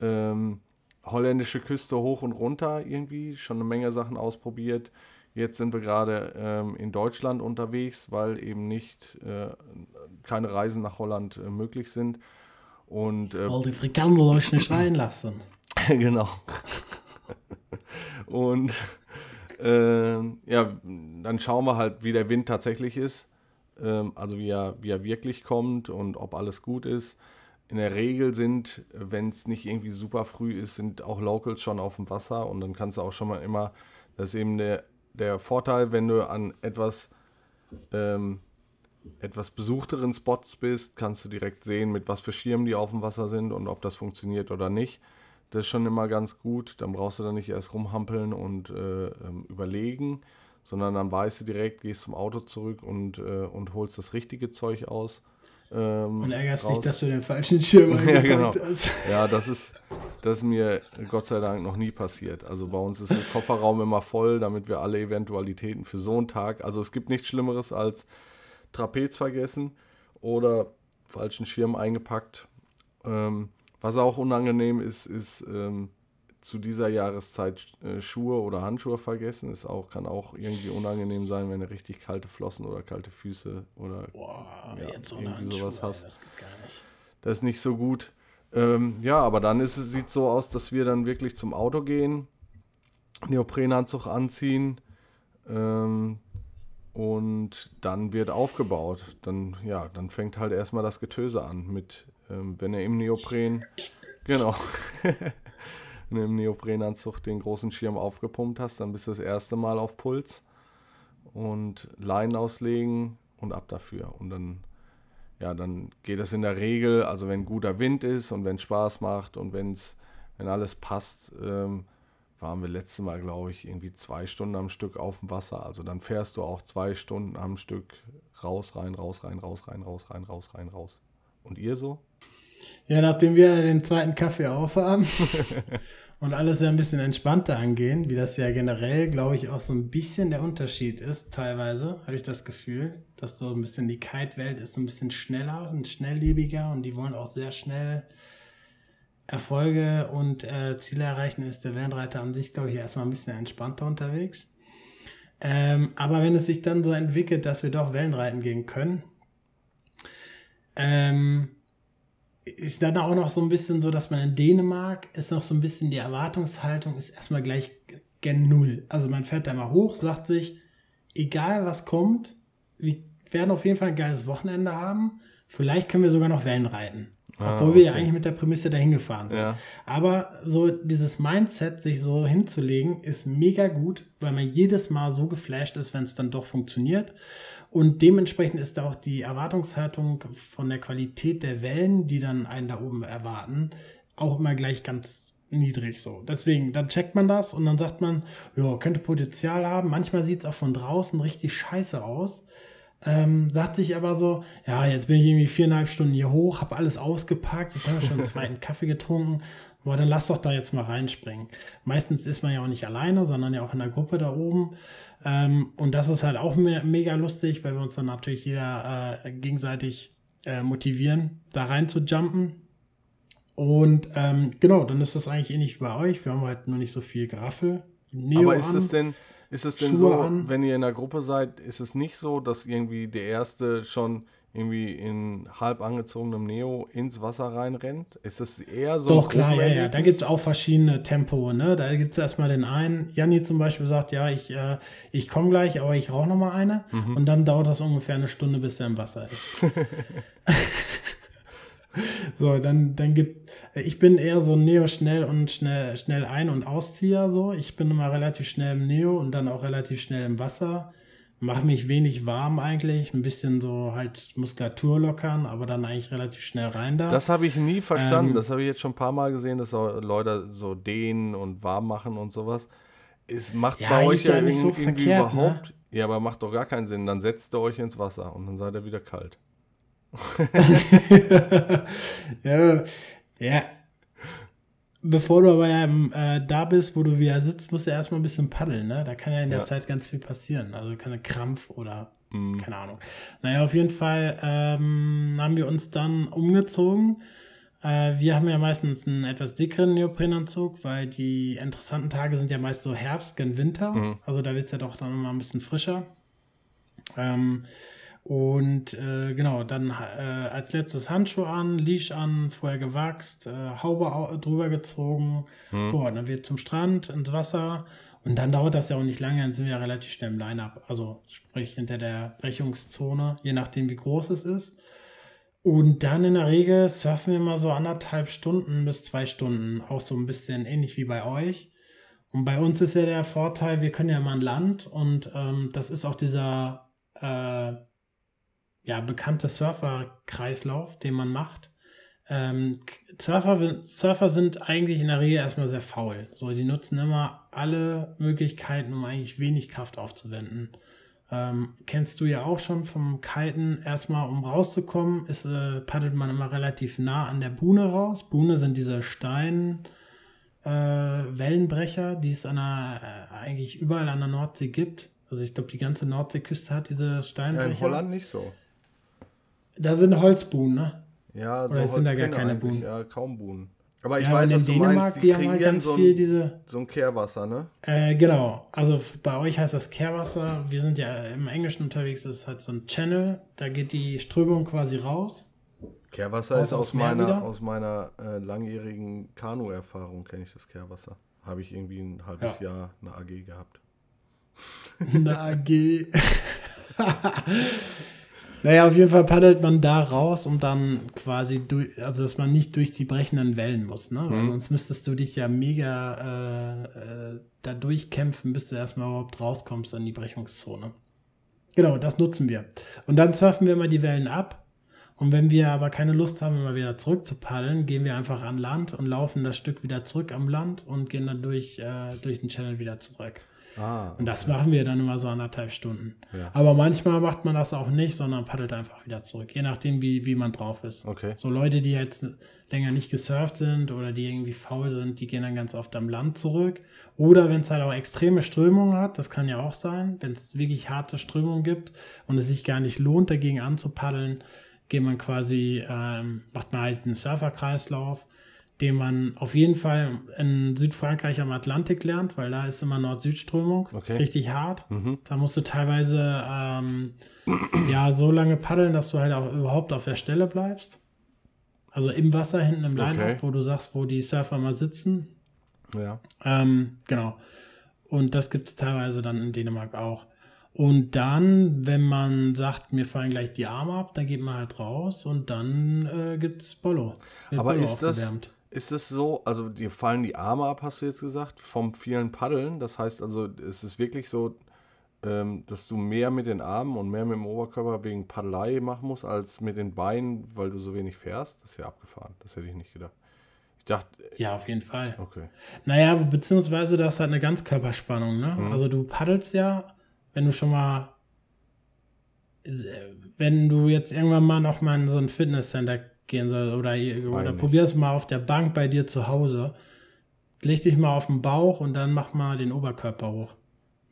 Ähm, holländische Küste hoch und runter irgendwie, schon eine Menge Sachen ausprobiert. Jetzt sind wir gerade ähm, in Deutschland unterwegs, weil eben nicht äh, keine Reisen nach Holland äh, möglich sind. Und, äh, weil die Frikandel euch nicht reinlassen. genau. und äh, ja, dann schauen wir halt, wie der Wind tatsächlich ist. Ähm, also wie er, wie er wirklich kommt und ob alles gut ist. In der Regel sind, wenn es nicht irgendwie super früh ist, sind auch Locals schon auf dem Wasser und dann kannst du auch schon mal immer, das ist eben der, der Vorteil, wenn du an etwas ähm, etwas besuchteren Spots bist, kannst du direkt sehen, mit was für Schirmen die auf dem Wasser sind und ob das funktioniert oder nicht. Das ist schon immer ganz gut. Dann brauchst du dann nicht erst rumhampeln und äh, ähm, überlegen, sondern dann weißt du direkt, gehst zum Auto zurück und, äh, und holst das richtige Zeug aus. Ähm, und ärgerst raus. dich, dass du den falschen Schirm ja, genau. hast. Ja, das ist, das ist mir Gott sei Dank noch nie passiert. Also bei uns ist der Kofferraum immer voll, damit wir alle Eventualitäten für so einen Tag. Also es gibt nichts Schlimmeres als Trapez vergessen oder falschen Schirm eingepackt. Ähm, was auch unangenehm ist, ist ähm, zu dieser Jahreszeit äh, Schuhe oder Handschuhe vergessen. Ist auch, kann auch irgendwie unangenehm sein, wenn du richtig kalte Flossen oder kalte Füße oder Boah, ja, jetzt so irgendwie sowas hast. Das, das, ist nicht so gut. Ähm, ja, aber dann ist es sieht so aus, dass wir dann wirklich zum Auto gehen, Neoprenanzug anziehen, ähm, und dann wird aufgebaut. Dann, ja, dann fängt halt erstmal das Getöse an mit, ähm, wenn er im Neopren, genau, wenn du im Neoprenanzug den großen Schirm aufgepumpt hast, dann bist du das erste Mal auf Puls und Leinen auslegen und ab dafür. Und dann, ja, dann geht es in der Regel, also wenn guter Wind ist und wenn es Spaß macht und wenn's, wenn alles passt, ähm, waren wir letztes Mal, glaube ich, irgendwie zwei Stunden am Stück auf dem Wasser. Also dann fährst du auch zwei Stunden am Stück raus, rein, raus, rein, raus, rein, raus, rein, raus, rein, raus. Und ihr so? Ja, nachdem wir den zweiten Kaffee aufhaben und alles ja ein bisschen entspannter angehen, wie das ja generell, glaube ich, auch so ein bisschen der Unterschied ist, teilweise, habe ich das Gefühl, dass so ein bisschen die Kite-Welt ist so ein bisschen schneller und schnelllebiger und die wollen auch sehr schnell Erfolge und äh, Ziele erreichen, ist der Wellenreiter an sich, glaube ich, erstmal ein bisschen entspannter unterwegs. Ähm, aber wenn es sich dann so entwickelt, dass wir doch Wellenreiten gehen können, ähm, ist dann auch noch so ein bisschen so, dass man in Dänemark ist noch so ein bisschen die Erwartungshaltung ist erstmal gleich gen Null. Also man fährt da mal hoch, sagt sich, egal was kommt, wir werden auf jeden Fall ein geiles Wochenende haben. Vielleicht können wir sogar noch Wellen reiten. Ah, Obwohl wir ja eigentlich mit der Prämisse dahin gefahren sind. Ja. Aber so dieses Mindset, sich so hinzulegen, ist mega gut, weil man jedes Mal so geflasht ist, wenn es dann doch funktioniert. Und dementsprechend ist da auch die Erwartungshaltung von der Qualität der Wellen, die dann einen da oben erwarten, auch immer gleich ganz niedrig so. Deswegen, dann checkt man das und dann sagt man, ja, könnte Potenzial haben. Manchmal sieht es auch von draußen richtig scheiße aus. Ähm, sagt sich aber so, ja, jetzt bin ich irgendwie viereinhalb Stunden hier hoch, habe alles ausgepackt, jetzt haben wir schon einen zweiten Kaffee getrunken, boah, dann lass doch da jetzt mal reinspringen. Meistens ist man ja auch nicht alleine, sondern ja auch in der Gruppe da oben. Ähm, und das ist halt auch me mega lustig, weil wir uns dann natürlich jeder äh, gegenseitig äh, motivieren, da rein zu jumpen. Und ähm, genau, dann ist das eigentlich ähnlich wie bei euch. Wir haben halt nur nicht so viel Geraffel. Neo Aber ist es denn, ist es denn Schuhe so, an. wenn ihr in der Gruppe seid, ist es nicht so, dass irgendwie der Erste schon irgendwie in halb angezogenem Neo ins Wasser reinrennt? Ist es eher so? Doch, klar, ja, ja. Da gibt es auch verschiedene Tempo. Ne? Da gibt es erstmal den einen. Janni zum Beispiel sagt, ja, ich, äh, ich komme gleich, aber ich rauche noch mal eine. Mhm. Und dann dauert das ungefähr eine Stunde, bis er im Wasser ist. So, dann, dann gibt ich bin eher so Neo schnell und schnell, schnell ein- und Auszieher so. Ich bin immer relativ schnell im Neo und dann auch relativ schnell im Wasser. Mache mich wenig warm eigentlich, ein bisschen so halt Muskulatur lockern, aber dann eigentlich relativ schnell rein da. Das habe ich nie verstanden. Ähm, das habe ich jetzt schon ein paar Mal gesehen, dass Leute so dehnen und warm machen und sowas. Es macht Ja, bei euch ja nicht so irgendwie verkehrt, ne? überhaupt. Ja, aber macht doch gar keinen Sinn. Dann setzt ihr euch ins Wasser und dann seid ihr wieder kalt. Ja, ja. Bevor du aber ähm, äh, da bist, wo du wieder sitzt, musst du erstmal ein bisschen paddeln, ne? Da kann ja in der Ja. Zeit ganz viel passieren. Also keine Krampf oder Mhm. keine Ahnung. Naja, auf jeden Fall ähm, haben wir uns dann umgezogen. Äh, wir haben ja meistens einen etwas dickeren Neoprenanzug, weil die interessanten Tage sind ja meist so Herbst gen Winter. Mhm. Also da wird es ja doch dann immer ein bisschen frischer. Ähm, und äh, genau, dann äh, als letztes Handschuhe an, Leash an, vorher gewachst, äh, Haube au- drüber gezogen. Boah, dann wird zum Strand, ins Wasser. Und dann dauert das ja auch nicht lange, dann sind wir ja relativ schnell im Line-Up. Also sprich hinter der Brechungszone, je nachdem wie groß es ist. Und dann in der Regel surfen wir mal so anderthalb Stunden bis zwei Stunden. Auch so ein bisschen ähnlich wie bei euch. Und bei uns ist ja der Vorteil, wir können ja mal an Land und ähm, das ist auch dieser äh, ja, bekannte Surfer-Kreislauf, den man macht. Ähm, Surfer, Surfer sind eigentlich in der Regel erstmal sehr faul. So, die nutzen immer alle Möglichkeiten, um eigentlich wenig Kraft aufzuwenden. Ähm, kennst du ja auch schon vom Kiten. Erstmal, um rauszukommen, ist, äh, paddelt man immer relativ nah an der Buhne raus. Buhne sind diese Stein, äh, Wellenbrecher, die es an der, äh, eigentlich überall an der Nordsee gibt. Also ich glaube, die ganze Nordseeküste hat diese Ja, Steinbrecher. in Holland nicht so. Da sind Holzbuhnen, ne? Ja, Oder sind da gar keine. Buhnen? Ja, kaum Buhnen. Aber ich ja, weiß, was du Dänemark, meinst. die, Die haben halt ganz so viel ein, diese. so ein Kehrwasser, ne? Äh, genau. Also bei euch heißt das Kehrwasser. Wir sind ja im Englischen unterwegs. Das ist halt so ein Channel. Da geht die Strömung quasi raus. Kehrwasser Raus ist aus meiner, wieder? aus meiner äh, langjährigen Kanu-Erfahrung, kenne ich das Kehrwasser. Habe ich irgendwie ein halbes Ja. Jahr eine AG gehabt. Eine AG. naja, auf jeden Fall paddelt man da raus, um dann quasi durch, also dass man nicht durch die brechenden Wellen muss, ne? Weil sonst müsstest du dich ja mega äh, äh, da durchkämpfen, bis du erstmal überhaupt rauskommst an die Brechungszone. Genau, das nutzen wir. Und dann surfen wir mal die Wellen ab. Und wenn wir aber keine Lust haben, immer wieder zurück zu paddeln, gehen wir einfach an Land und laufen das Stück wieder zurück am Land und gehen dann durch, äh, durch den Channel wieder zurück. Ah, Und das machen wir dann immer so anderthalb Stunden. Ja. Aber manchmal macht man das auch nicht, sondern paddelt einfach wieder zurück, je nachdem, wie, wie man drauf ist. okay. So Leute, die jetzt länger nicht gesurft sind oder die irgendwie faul sind, die gehen dann ganz oft am Land zurück. Oder wenn es halt auch extreme Strömungen hat, das kann ja auch sein, wenn es wirklich harte Strömungen gibt und es sich gar nicht lohnt, dagegen anzupaddeln, geht man quasi, ähm, macht man halt einen Surferkreislauf, den man auf jeden Fall in Südfrankreich am Atlantik lernt, weil da ist immer Nord-Süd-Strömung, Okay. richtig hart. Mhm. Da musst du teilweise ähm, ja so lange paddeln, dass du halt auch überhaupt auf der Stelle bleibst. Also im Wasser hinten im Line-Up, Okay. wo du sagst, wo die Surfer mal sitzen. Ja. Ähm, genau. Und das gibt es teilweise dann in Dänemark auch. Und dann, wenn man sagt, mir fallen gleich die Arme ab, dann geht man halt raus und dann äh, gibt es Bollo. Aber Bollo ist das. Ist es so, also dir fallen die Arme ab, hast du jetzt gesagt, vom vielen Paddeln? Das heißt also, ist es wirklich so, ähm, dass du mehr mit den Armen und mehr mit dem Oberkörper wegen Paddelei machen musst, als mit den Beinen, weil du so wenig fährst? Das ist ja abgefahren. Das hätte ich nicht gedacht. Ich dachte, Ja, auf jeden Fall. okay. Naja, beziehungsweise das ist halt eine Ganzkörperspannung, ne? Mhm. Also du paddelst ja, wenn du schon mal, äh, wenn du jetzt irgendwann mal noch mal in so ein Fitnesscenter gehen sollst oder, oder Eigentlich. probier's mal auf der Bank bei dir zu Hause, leg dich mal auf den Bauch und dann mach mal den Oberkörper hoch.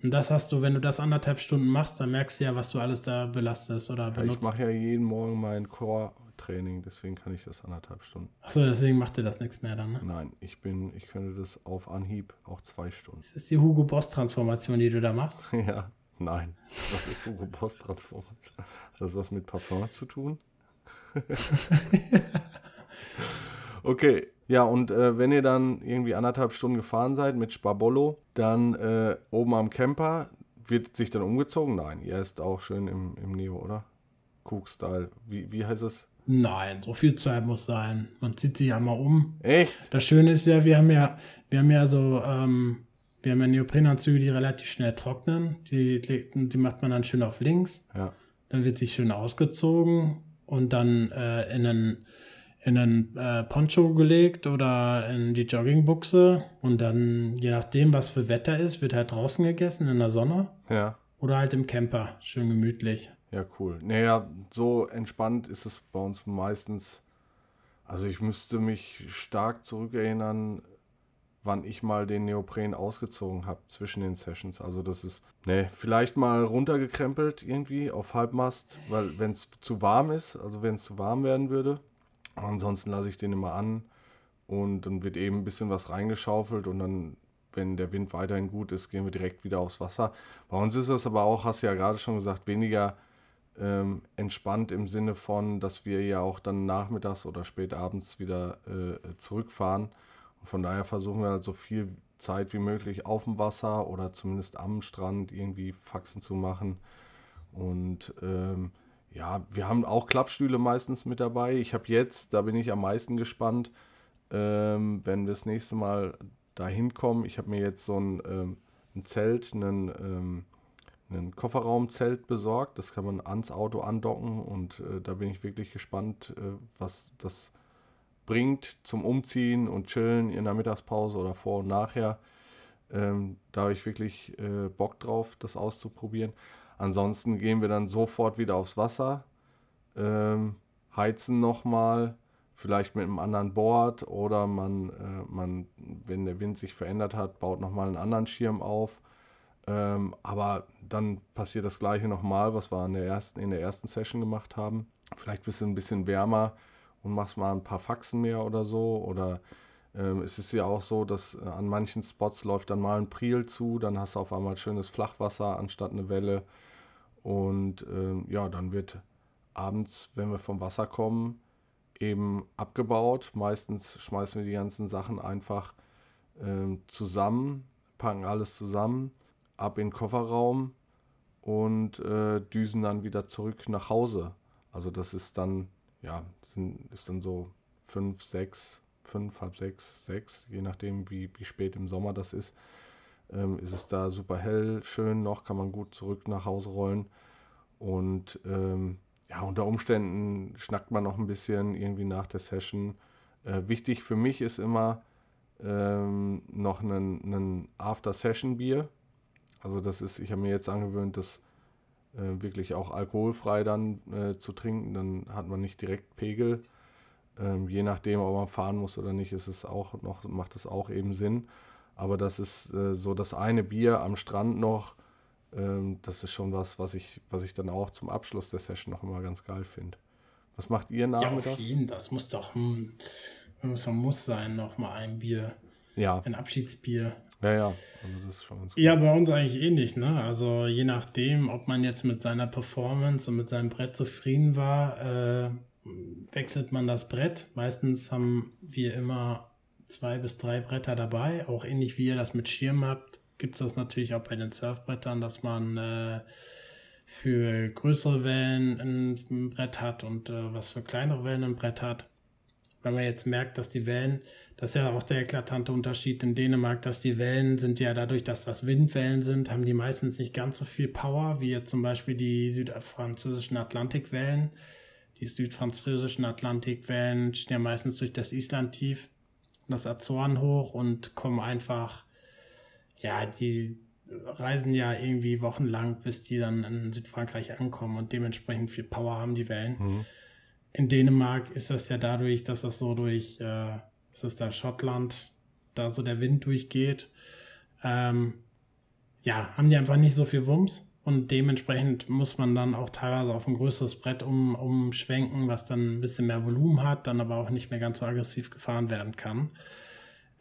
Und das hast du, wenn du das anderthalb Stunden machst, dann merkst du ja, was du alles da belastest oder Ja, ich benutzt. mache ja jeden Morgen mein Core-Training, deswegen kann ich das anderthalb Stunden. Achso, deswegen macht dir das nichts mehr dann, ne? Nein, ich bin, ich könnte das auf Anhieb auch zwei Stunden. Das ist die Hugo Boss Transformation, die du da machst. Ja, nein. Was ist Hugo Boss Transformation? Hat das was mit Parfum zu tun? okay, ja, und äh, wenn ihr dann irgendwie anderthalb Stunden gefahren seid mit Sparbollo, dann äh, oben am Camper wird sich dann umgezogen? Nein, ihr ist auch schön im, im Neo, oder? Cook-Style. Wie, wie heißt es? Nein, so viel Zeit muss sein. Man zieht sich ja mal um. Echt? Das Schöne ist ja, wir haben ja, wir haben ja so, ähm, Wir haben ja Neoprenanzüge, die relativ schnell trocknen. Die, die macht man dann schön auf links. Ja. Dann wird sie schön ausgezogen und dann äh, in einen, in einen äh, Poncho gelegt oder in die Joggingbuchse. Und dann, je nachdem, was für Wetter ist, wird halt draußen gegessen in der Sonne. Ja. Oder halt im Camper, schön gemütlich. Ja, cool. Naja, so entspannt ist es bei uns meistens. Also ich müsste mich stark zurückerinnern, wann ich mal den Neopren ausgezogen habe zwischen den Sessions. Also das ist, ne, vielleicht mal runtergekrempelt irgendwie auf Halbmast, weil wenn es zu warm ist, also wenn es zu warm werden würde, ansonsten lasse ich den immer an und dann wird eben ein bisschen was reingeschaufelt und dann, wenn der Wind weiterhin gut ist, gehen wir direkt wieder aufs Wasser. Bei uns ist das aber auch, hast du ja gerade schon gesagt, weniger ähm, entspannt im Sinne von, dass wir ja auch dann nachmittags oder spät abends wieder äh, zurückfahren von daher versuchen wir halt so viel Zeit wie möglich auf dem Wasser oder zumindest am Strand irgendwie Faxen zu machen. Und ähm, ja, wir haben auch Klappstühle meistens mit dabei. Ich habe jetzt, da bin ich am meisten gespannt, ähm, wenn wir das nächste Mal da hinkommen. Ich habe mir jetzt so ein, ähm, ein Zelt, einen, ähm, ein Kofferraumzelt besorgt. Das kann man ans Auto andocken und äh, da bin ich wirklich gespannt, äh, was das bringt zum Umziehen und Chillen in der Mittagspause oder vor und nachher. Ähm, da habe ich wirklich äh, Bock drauf, das auszuprobieren. Ansonsten gehen wir dann sofort wieder aufs Wasser, ähm, heizen nochmal, vielleicht mit einem anderen Board oder man, äh, man, wenn der Wind sich verändert hat, baut nochmal einen anderen Schirm auf. Ähm, aber dann passiert das gleiche nochmal, was wir in der ersten, in der ersten Session gemacht haben. Vielleicht ein bisschen, ein bisschen wärmer und machst mal ein paar Faxen mehr oder so. Oder ähm, es ist ja auch so, dass äh, an manchen Spots läuft dann mal ein Priel zu, dann hast du auf einmal schönes Flachwasser anstatt eine Welle. Und ähm, ja, dann wird abends, wenn wir vom Wasser kommen, eben abgebaut. Meistens schmeißen wir die ganzen Sachen einfach ähm, zusammen, packen alles zusammen, ab in den Kofferraum und äh, düsen dann wieder zurück nach Hause. Also das ist dann ja, sind, ist dann so fünf, sechs, fünf, halb sechs, sechs, je nachdem, wie, wie spät im Sommer das ist. Ähm, ist es da super hell, schön noch, kann man gut zurück nach Hause rollen. Und ähm, ja, unter Umständen schnackt man noch ein bisschen irgendwie nach der Session. Äh, wichtig für mich ist immer ähm, noch ein After-Session-Bier. Also das ist, ich habe mir jetzt angewöhnt, das äh, wirklich auch alkoholfrei dann äh, zu trinken. Dann hat man nicht direkt Pegel. Ähm, je nachdem, ob man fahren muss oder nicht, ist es auch noch, macht es auch eben Sinn. Aber das ist äh, so das eine Bier am Strand noch. Ähm, das ist schon was, was ich, was ich dann auch zum Abschluss der Session noch immer ganz geil finde. Was macht ihr nachmittags? Ja, auf jeden, das muss doch hm, muss, muss sein, noch mal ein Bier. Ja. Ein Abschiedsbier. Ja, ja, also das ist schon ganz gut. Ja, bei uns eigentlich ähnlich, eh ne? Also je nachdem, ob man jetzt mit seiner Performance und mit seinem Brett zufrieden war, äh, wechselt man das Brett. Meistens haben wir immer zwei bis drei Bretter dabei, auch ähnlich wie ihr das mit Schirm habt, gibt es das natürlich auch bei den Surfbrettern, dass man äh, für größere Wellen ein Brett hat und äh, was für kleinere Wellen ein Brett hat wenn man jetzt merkt, dass die Wellen, das ist ja auch der eklatante Unterschied in Dänemark, dass die Wellen sind ja dadurch, dass das Windwellen sind, haben die meistens nicht ganz so viel Power, wie jetzt zum Beispiel die südfranzösischen Atlantikwellen. Die südfranzösischen Atlantikwellen stehen ja meistens durch das Islandtief und das Azoren hoch und kommen einfach, ja, die reisen ja irgendwie wochenlang, bis die dann in Südfrankreich ankommen und dementsprechend viel Power haben die Wellen. Mhm in Dänemark ist das ja dadurch, dass das so durch, äh, ist das da Schottland, da so der Wind durchgeht. Ähm, ja, haben die einfach nicht so viel Wumms und dementsprechend muss man dann auch teilweise auf ein größeres Brett um, umschwenken, was dann ein bisschen mehr Volumen hat, dann aber auch nicht mehr ganz so aggressiv gefahren werden kann.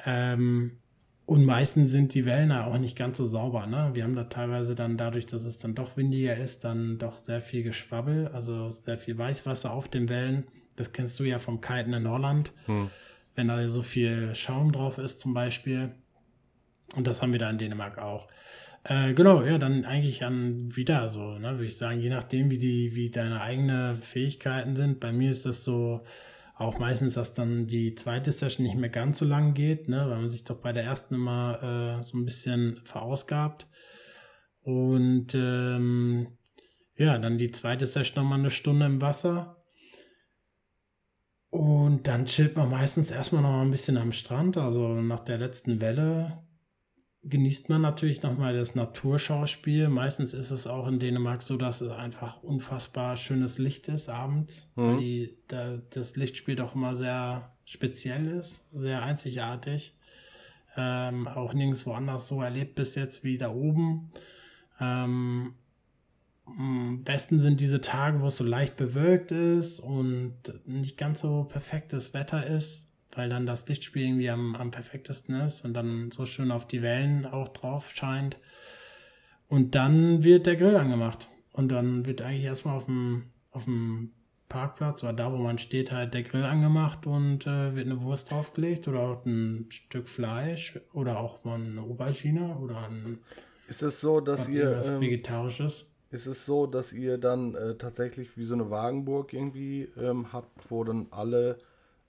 Ähm, und meistens sind die Wellen auch nicht ganz so sauber. Ne? Wir haben da teilweise dann dadurch, dass es dann doch windiger ist, dann doch sehr viel Geschwabbel, also sehr viel Weißwasser auf den Wellen. Das kennst du ja vom Kiten in Holland. Hm. Wenn da so viel Schaum drauf ist zum Beispiel. Und das haben wir da in Dänemark auch. Äh, genau, ja, dann eigentlich an wieder so, ne, würde ich sagen, je nachdem, wie die, wie deine eigenen Fähigkeiten sind. Bei mir ist das so auch meistens, dass dann die zweite Session nicht mehr ganz so lang geht, ne, weil man sich doch bei der ersten immer äh, so ein bisschen verausgabt. Und ähm, ja, dann die zweite Session nochmal eine Stunde im Wasser. Und dann chillt man meistens erstmal noch ein bisschen am Strand. Also nach der letzten Welle genießt man natürlich nochmal das Naturschauspiel. Meistens ist es auch in Dänemark so, dass es einfach unfassbar schönes Licht ist abends. Mhm. Weil die, da, das Lichtspiel doch immer sehr speziell ist, sehr einzigartig. Ähm, auch nirgendwo anders so erlebt bis jetzt wie da oben. Ähm, am besten sind diese Tage, wo es so leicht bewölkt ist und nicht ganz so perfektes Wetter ist, weil dann das Lichtspiel irgendwie am, am perfektesten ist und dann so schön auf die Wellen auch drauf scheint. Und dann wird der Grill angemacht. Und dann wird eigentlich erstmal auf dem, auf dem Parkplatz oder da, wo man steht, halt der Grill angemacht und äh, wird eine Wurst draufgelegt oder auch ein Stück Fleisch oder auch mal eine Aubergine oder ein. Ist es so, dass ihr. Ähm, Vegetarisches? Ist es so, dass ihr dann äh, tatsächlich wie so eine Wagenburg irgendwie ähm, habt, wo dann alle,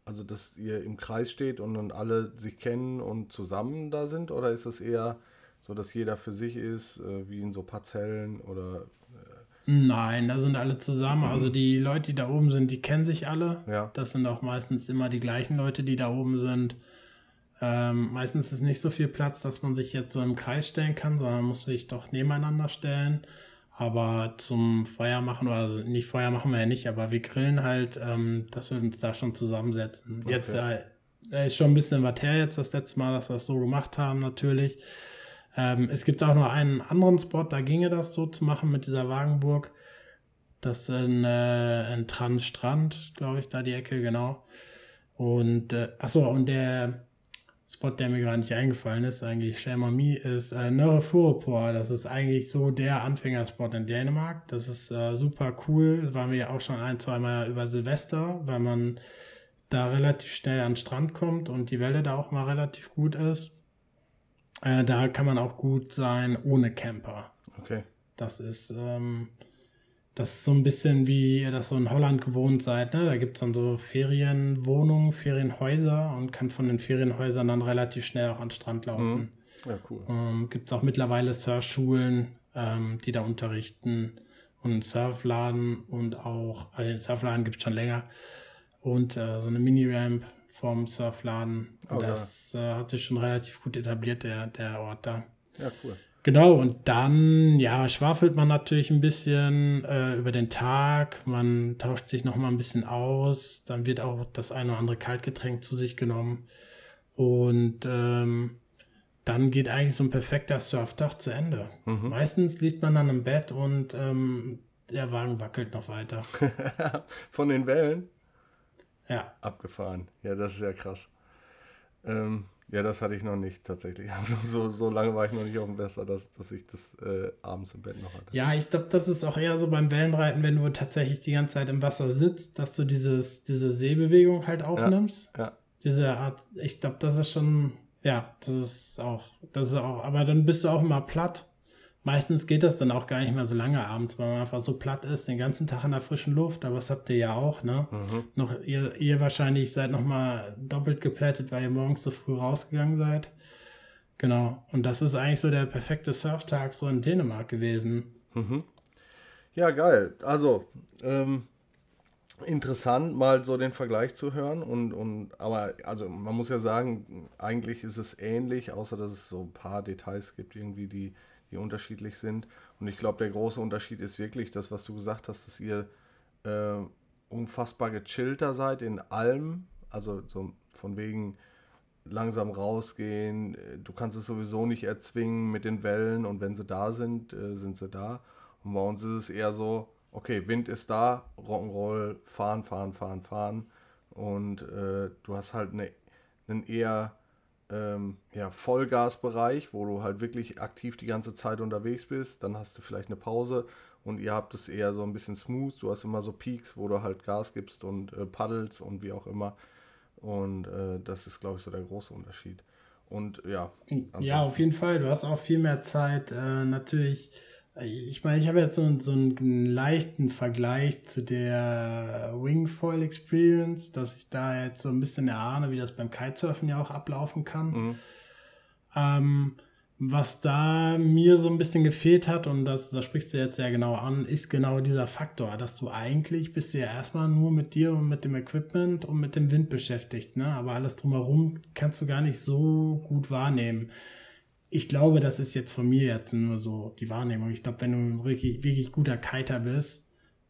also dass ihr im Kreis steht und dann alle sich kennen und zusammen da sind? Oder ist es eher so, dass jeder für sich ist, äh, wie in so Parzellen oder. Äh Nein, da sind alle zusammen. Mhm. Also die Leute, die da oben sind, die kennen sich alle. Ja. Das sind auch meistens immer die gleichen Leute, die da oben sind. Ähm, meistens ist nicht so viel Platz, dass man sich jetzt so im Kreis stellen kann, sondern man muss sich doch nebeneinander stellen. Aber zum Feuer machen, oder also nicht Feuer machen wir ja nicht, aber wir grillen halt, ähm, dass wir uns da schon zusammensetzen. Okay. Jetzt äh, ist schon ein bisschen was her jetzt, das letzte Mal, dass wir es so gemacht haben, natürlich. Ähm, es gibt auch noch einen anderen Spot, da ginge das so zu machen mit dieser Wagenburg. Das ist in, äh, in Transstrand, glaube ich, da die Ecke, genau. Und, äh, achso, und der, Spot, der mir gerade nicht eingefallen ist, eigentlich Shame on Me, ist äh, Nørre Das ist eigentlich so der Anfängerspot in Dänemark. Das ist äh, super cool. Waren wir ja auch schon ein, zwei Mal über Silvester, weil man da relativ schnell an den Strand kommt und die Welle da auch mal relativ gut ist. Äh, da kann man auch gut sein ohne Camper. Okay. Das ist, ähm, das ist so ein bisschen wie ihr das so in Holland gewohnt seid. Ne? Da gibt es dann so Ferienwohnungen, Ferienhäuser und kann von den Ferienhäusern dann relativ schnell auch an den Strand laufen. Mhm. Ja, cool. Ähm, gibt es auch mittlerweile Surfschulen, ähm, die da unterrichten und einen Surfladen und auch, also den Surfladen gibt es schon länger und äh, so eine Mini-Ramp vom Surfladen. Oh, das ja. äh, hat sich schon relativ gut etabliert, der, der Ort da. Ja, cool. Genau, und dann, ja, schwafelt man natürlich ein bisschen äh, über den Tag, man tauscht sich nochmal ein bisschen aus, dann wird auch das eine oder andere Kaltgetränk zu sich genommen und ähm, dann geht eigentlich so ein perfekter Surftag zu Ende. Mhm. Meistens liegt man dann im Bett und ähm, der Wagen wackelt noch weiter. Von den Wellen? Ja. Abgefahren. Ja, das ist ja krass. Ähm, ja, das hatte ich noch nicht tatsächlich. Also so, so lange war ich noch nicht auf dem Wasser, dass, dass ich das äh, abends im Bett noch hatte. Ja, ich glaube, das ist auch eher so beim Wellenreiten, wenn du tatsächlich die ganze Zeit im Wasser sitzt, dass du dieses, diese Seebewegung halt aufnimmst. Ja. ja. Diese Art, ich glaube, das ist schon, ja, das ist auch, das ist auch, aber dann bist du auch immer platt Meistens geht das dann auch gar nicht mehr so lange abends, weil man einfach so platt ist, den ganzen Tag in der frischen Luft. Aber das habt ihr ja auch, ne? Mhm. Noch, ihr, ihr wahrscheinlich seid noch mal doppelt geplättet, weil ihr morgens so früh rausgegangen seid. Genau. Und das ist eigentlich so der perfekte Surftag so in Dänemark gewesen. Mhm. Ja, geil. Also, ähm, interessant, mal so den Vergleich zu hören. Und, und aber also man muss ja sagen, eigentlich ist es ähnlich, außer dass es so ein paar Details gibt, irgendwie, die die unterschiedlich sind. Und ich glaube, der große Unterschied ist wirklich das, was du gesagt hast, dass ihr äh, unfassbar gechillter seid in allem. Also so von wegen langsam rausgehen. Du kannst es sowieso nicht erzwingen mit den Wellen und wenn sie da sind, äh, sind sie da. Und bei uns ist es eher so, okay, Wind ist da, Rock'n'Roll, fahren, fahren, fahren, fahren. Und äh, du hast halt eine, einen eher ähm, ja, Vollgasbereich, wo du halt wirklich aktiv die ganze Zeit unterwegs bist. Dann hast du vielleicht eine Pause und ihr habt es eher so ein bisschen smooth. Du hast immer so Peaks, wo du halt Gas gibst und äh, paddelst und wie auch immer. Und äh, das ist, glaube ich, so der große Unterschied. Und ja. Ja, auf jeden Fall. Du hast auch viel mehr Zeit, äh, natürlich Ich meine, ich habe jetzt so, so einen leichten Vergleich zu der Wingfoil Experience, dass ich da jetzt so ein bisschen erahne, wie das beim Kitesurfen ja auch ablaufen kann. Mhm. Ähm, was da mir so ein bisschen gefehlt hat, und das, das sprichst du jetzt sehr genau an, ist genau dieser Faktor, dass du eigentlich bist du ja erstmal nur mit dir und mit dem Equipment und mit dem Wind beschäftigt, ne? Aber alles drumherum kannst du gar nicht so gut wahrnehmen. Ich glaube, das ist jetzt von mir jetzt nur so die Wahrnehmung. Ich glaube, wenn du wirklich, wirklich guter Kiter bist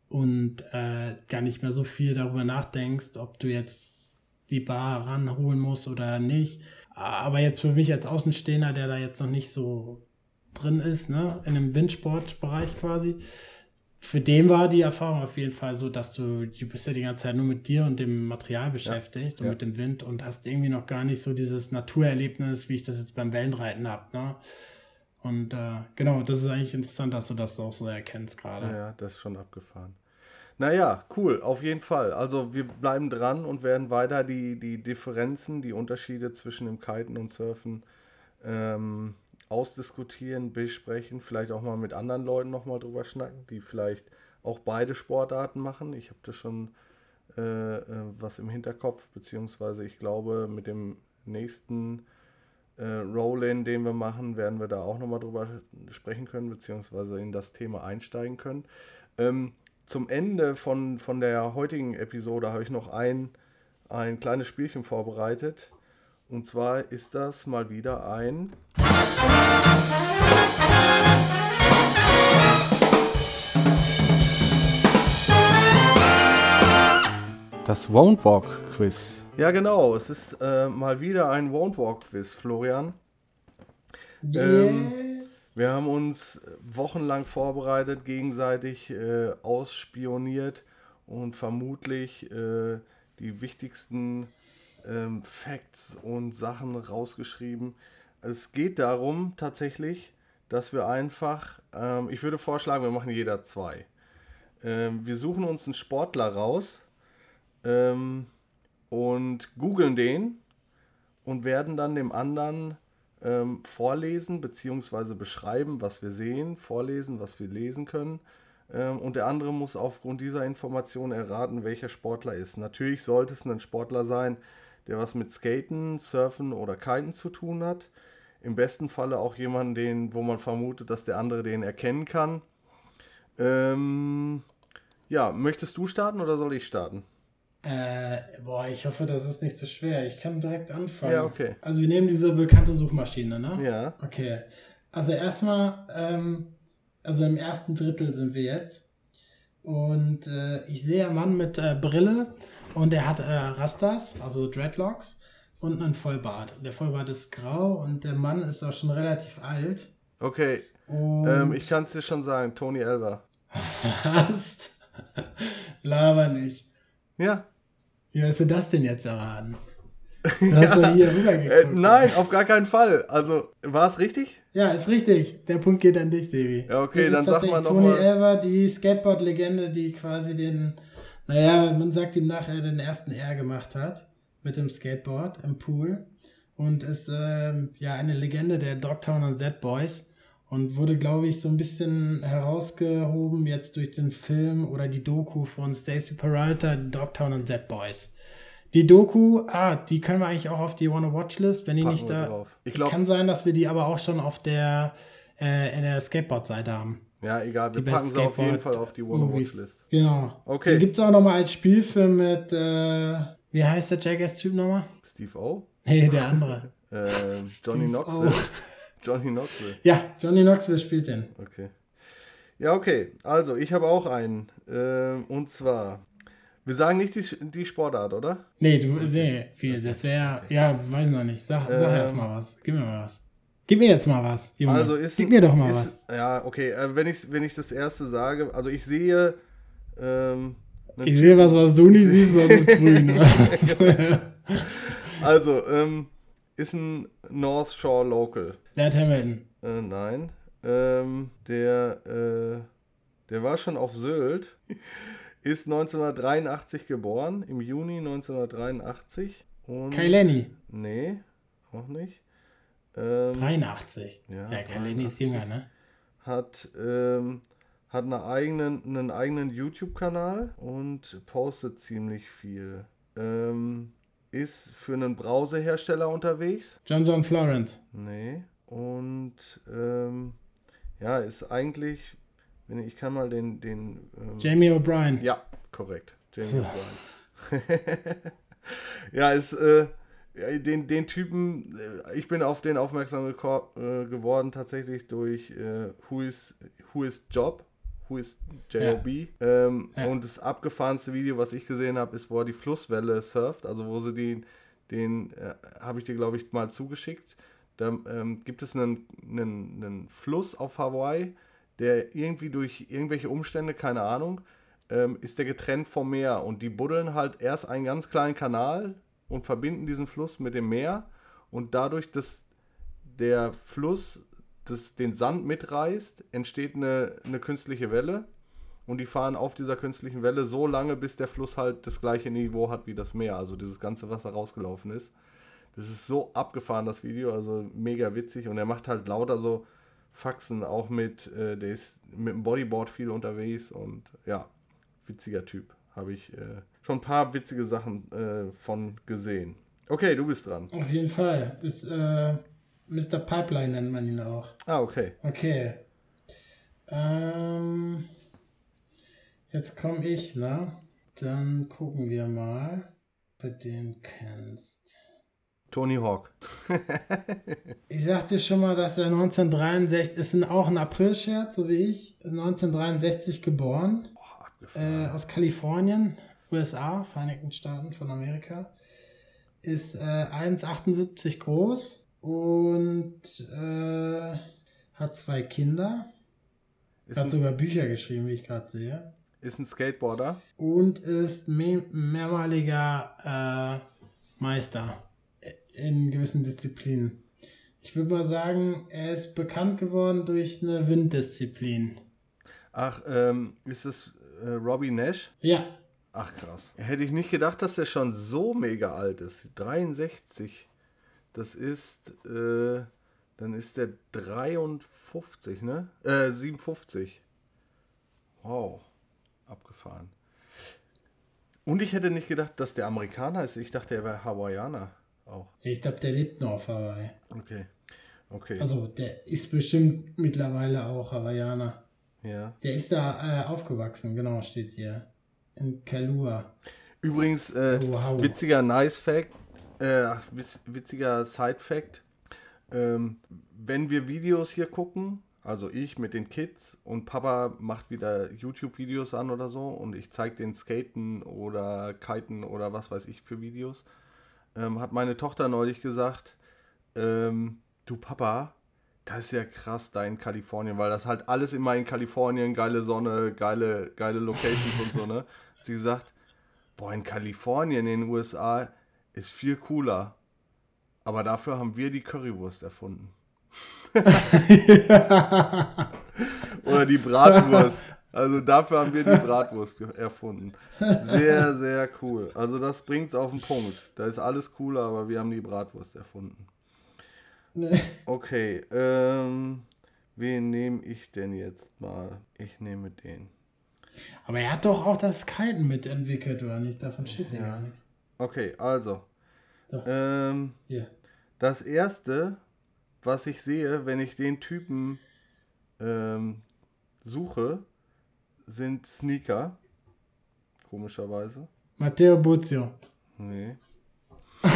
und äh, gar nicht mehr so viel darüber nachdenkst, ob du jetzt die Bar ranholen musst oder nicht, aber jetzt für mich als Außenstehender, der da jetzt noch nicht so drin ist, ne, in dem Windsportbereich quasi, für den war die Erfahrung auf jeden Fall so, dass du, du bist ja die ganze Zeit nur mit dir und dem Material beschäftigt ja, und ja. mit dem Wind und hast irgendwie noch gar nicht so dieses Naturerlebnis, wie ich das jetzt beim Wellenreiten habe, ne? Und äh, genau, das ist eigentlich interessant, dass du das auch so erkennst gerade. Ja, das ist schon abgefahren. Naja, cool, auf jeden Fall. Also wir bleiben dran und werden weiter die, die Differenzen, die Unterschiede zwischen dem Kiten und Surfen ähm, ausdiskutieren, besprechen, vielleicht auch mal mit anderen Leuten nochmal drüber schnacken, die vielleicht auch beide Sportarten machen. Ich habe da schon äh, äh, was im Hinterkopf, beziehungsweise ich glaube, mit dem nächsten äh, Roll-In, den wir machen, werden wir da auch nochmal drüber sprechen können, beziehungsweise in das Thema einsteigen können. Ähm, zum Ende von, von der heutigen Episode habe ich noch ein, ein kleines Spielchen vorbereitet. Und zwar ist das mal wieder ein. Das Won't Walk Quiz. Ja, genau. Es ist äh, mal wieder ein Won't Walk Quiz, Florian. Yes. Ähm, wir haben uns wochenlang vorbereitet, gegenseitig äh, ausspioniert und vermutlich äh, die wichtigsten ähm, Facts und Sachen rausgeschrieben. Es geht darum tatsächlich, dass wir einfach, ähm, ich würde vorschlagen, wir machen jeder zwei. Ähm, wir suchen uns einen Sportler raus ähm, und googeln den und werden dann dem anderen ähm, vorlesen bzw. beschreiben, was wir sehen, vorlesen, was wir lesen können. Ähm, und der andere muss aufgrund dieser Information erraten, welcher Sportler ist. Natürlich sollte es ein Sportler sein, der was mit Skaten, Surfen oder Kiten zu tun hat. Im besten Falle auch jemanden, den, wo man vermutet, dass der andere den erkennen kann. Ähm, ja, möchtest du starten oder soll ich starten? Äh, boah, ich hoffe, das ist nicht so schwer. Ich kann direkt anfangen. Ja, okay. Also wir nehmen diese bekannte Suchmaschine, ne? Ja. Okay. Also erstmal, ähm, also im ersten Drittel sind wir jetzt. Und äh, ich sehe einen Mann mit äh, Brille und er hat äh, Rastas, also Dreadlocks und einen Vollbart. Der Vollbart ist grau und der Mann ist auch schon relativ alt. Okay. Ähm, ich kann es dir schon sagen, Tony Elver. Was? Laber nicht. Ja. Wie hast du das denn jetzt erraten? Du hast ja. hier rübergeguckt. Äh, nein, auf gar keinen Fall. Also, war es richtig? Ja, ist richtig. Der Punkt geht an dich, Sebi. Ja, okay, dann sag mal nochmal. Tony Elver, die Skateboard-Legende, die quasi den, naja, man sagt ihm nachher, den ersten R gemacht hat. Mit dem Skateboard im Pool. Und ist ähm, ja eine Legende der Dogtown und Z-Boys und wurde, glaube ich, so ein bisschen herausgehoben jetzt durch den Film oder die Doku von Stacey Peralta, Dogtown und Dead Boys. Die Doku, ah, die können wir eigentlich auch auf die Wanna Watch List, wenn die Packen nicht da. Drauf. Ich glaub, kann sein, dass wir die aber auch schon auf der äh, in der Skateboard-Seite haben. Ja, egal, wir die packen sie auf jeden Fall auf die Wanna Watch List. Genau. Okay. Die gibt es auch nochmal als Spielfilm mit, äh, wie heißt der Jackass-Typ nochmal? Steve O? Nee, der andere. äh, Johnny Knoxville. Johnny Knoxville. Ja, Johnny Knoxville spielt den. Okay. Ja, okay. Also, ich habe auch einen. Äh, und zwar, wir sagen nicht die, die Sportart, oder? Nee, du, nee, viel. Das wäre, ja, weiß noch nicht. Sag, ähm, sag erst mal was. Gib mir mal was. Gib mir jetzt mal was, Junge. Also ist, Gib mir doch mal ist, was. Ja, okay. Äh, wenn, ich, wenn ich das erste sage, also ich sehe. Ähm, ich sehe was, was du nicht siehst, das ist grün. also, ähm, ist ein North Shore Local. Laird Hamilton. Äh, nein. Ähm, der, äh, der war schon auf Sylt. Ist 1983 geboren, im Juni 1983. Und Kai Lenny. Nee, auch nicht. Ähm, 83. Ja, ja Kai Lenny ist jünger, ne? hat, ähm, hat eine eigenen, einen eigenen YouTube-Kanal und postet ziemlich viel. Ähm, ist für einen Browserhersteller unterwegs. John John Florence. Nee. Und ähm, ja, ist eigentlich, wenn ich, kann mal den. den ähm, Jamie O'Brien. ja, korrekt. Jamie O'Brien. ja, ist. Äh, ja, den, den Typen, äh, ich bin auf den aufmerksam äh, geworden tatsächlich durch äh, Who, is, Who is Job, Who is J.O.B. Ähm, Ja. Und das abgefahrenste Video, was ich gesehen habe, ist, wo er die Flusswelle surft, also wo sie den, den äh, habe ich dir, glaube ich, mal zugeschickt. Da ähm, gibt es einen, einen, einen Fluss auf Hawaii, der irgendwie durch irgendwelche Umstände, keine Ahnung, ähm, ist der getrennt vom Meer. Und die buddeln halt erst einen ganz kleinen Kanal und verbinden diesen Fluss mit dem Meer. Und dadurch, dass der Fluss das, den Sand mitreißt, entsteht eine, eine künstliche Welle. Und die fahren auf dieser künstlichen Welle so lange, bis der Fluss halt das gleiche Niveau hat wie das Meer, also dieses ganze Wasser rausgelaufen ist. Das ist so abgefahren, das Video, also mega witzig und er macht halt lauter so Faxen, auch mit, äh, der ist mit dem Bodyboard viel unterwegs und ja, witziger Typ. Habe ich äh, schon ein paar witzige Sachen äh, von gesehen. Okay, du bist dran. Auf jeden Fall. Ist, äh, Mr. Pipeline nennt man ihn auch. Ah, okay. Okay. Ähm, jetzt komme ich, ne? Dann gucken wir mal, ob du den kennst. Tony Hawk. Ich sagte schon mal, dass er 1963 ist ein, auch ein April-Scherz, so wie ich. 1963 geboren, abgefahren. äh, aus Kalifornien, USA, Vereinigten Staaten von Amerika. Ist äh, 1,78 groß und äh, hat zwei Kinder. ist, Hat ein, sogar Bücher geschrieben, wie ich gerade sehe. ist ein Skateboarder. Und ist me mehrmaliger äh, Meister in gewissen Disziplinen. Ich würde mal sagen, er ist bekannt geworden durch eine Winddisziplin. Ach, ähm, ist es äh, Robbie Nash? Ja, Ach krass. Hätte ich nicht gedacht, dass der schon so mega alt ist. 63. Das ist, äh, dann ist der 53, ne? Äh, 57. Wow. Abgefahren. Und ich hätte nicht gedacht, dass der Amerikaner ist. Ich dachte, er wäre Hawaiianer auch. ich glaube, der lebt noch auf Hawaii. Okay. Okay. Also, der ist bestimmt mittlerweile auch Hawaiianer. ja. Der ist da äh, aufgewachsen, genau, steht hier. In Kalua. Übrigens, äh, Wow. witziger Nice Fact, äh, witz- witziger Side Fact. Ähm, wenn wir Videos hier gucken, also ich mit den Kids und Papa macht wieder YouTube-Videos an oder so und ich zeige den Skaten oder Kiten oder was weiß ich für Videos, ähm, hat meine Tochter neulich gesagt, ähm, du Papa, das ist ja krass da in Kalifornien, weil das halt alles immer in Kalifornien, geile Sonne, geile, geile Locations und so, ne? Hat sie gesagt, boah, in Kalifornien, in den USA, ist viel cooler. Aber dafür haben wir die Currywurst erfunden. Oder die Bratwurst. Also dafür haben wir die Bratwurst erfunden. Sehr, sehr cool. Also das bringt's auf den Punkt. Da ist alles cooler, aber wir haben die Bratwurst erfunden. Okay, ähm, wen nehme ich denn jetzt mal? Ich nehme den. Aber er hat doch auch das Kiten mitentwickelt, oder nicht? Davon steht ja gar nichts. Okay, also. Doch. Ähm, Hier. das erste, was ich sehe, wenn ich den Typen ähm, suche, sind Sneaker. Komischerweise. Matteo Buzio. Nee.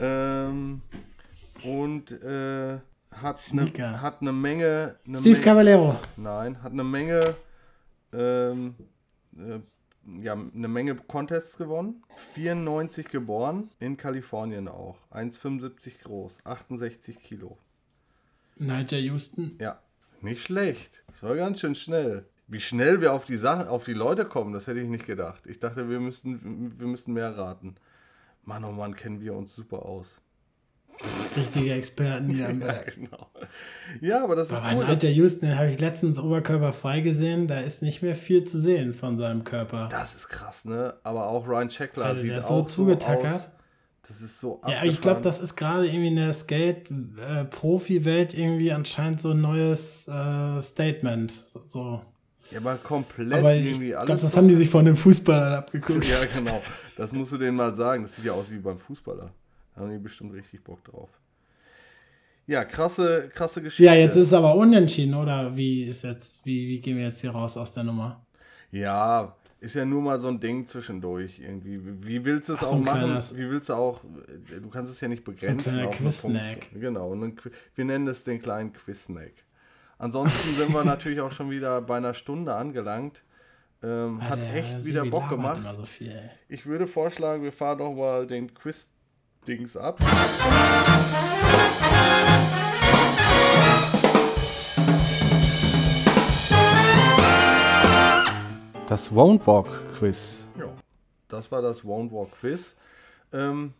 ähm, und äh, hat Sneaker. eine hat eine Menge. Eine Steve Menge- Caballero. Nein, hat eine Menge, ähm, äh, ja, eine Menge Contests gewonnen. 94 geboren, in Kalifornien auch. 1,75 groß, 68 Kilo. Nigel Houston. Ja, nicht schlecht. Das war ganz schön schnell. Wie schnell wir auf die Sachen, auf die Leute kommen, das hätte ich nicht gedacht. Ich dachte, wir müssten, wir müssten mehr raten. Mann, oh Mann, kennen wir uns super aus. Richtige Experten hier am Ja, Berg. genau. Ja, aber das ist Aber cool. Das, Nigel Houston, den habe ich letztens oberkörperfrei gesehen. Da ist nicht mehr viel zu sehen von seinem Körper. das ist krass, ne? Aber auch Ryan Checkler Also, sieht der ist so auch so zugetackert. aus. Das ist so Ja, ich glaube, das ist gerade irgendwie in der Skate-Profi-Welt irgendwie anscheinend so ein neues äh, Statement. So. Ja, aber komplett Aber ich irgendwie glaube, alles. das doch- haben die sich von den Fußballern abgeguckt. Ja, genau. Das musst du denen mal sagen. Das sieht ja aus wie beim Fußballer. Da haben die bestimmt richtig Bock drauf. Ja, krasse, krasse Geschichte. Ja, jetzt ist es aber unentschieden, oder? Wie ist jetzt, wie, wie gehen wir jetzt hier raus aus der Nummer? Ja, ist ja nur mal so ein Ding zwischendurch irgendwie. Wie willst du es Ach, so auch ein machen? kleines- Wie willst du auch, du kannst es ja nicht begrenzen. kleiner auf eine Quiz-Snack. Genau, und ein wir nennen es den kleinen Quiz-Snack. Ansonsten sind wir natürlich auch schon wieder bei einer Stunde angelangt. Ähm, hat Der echt Sebi wieder Bock gemacht. So viel. Ich würde vorschlagen, wir fahren noch mal den Quiz-Dings ab. Das Won't Walk Quiz. Ja, das war das Won't Walk Quiz. Ähm,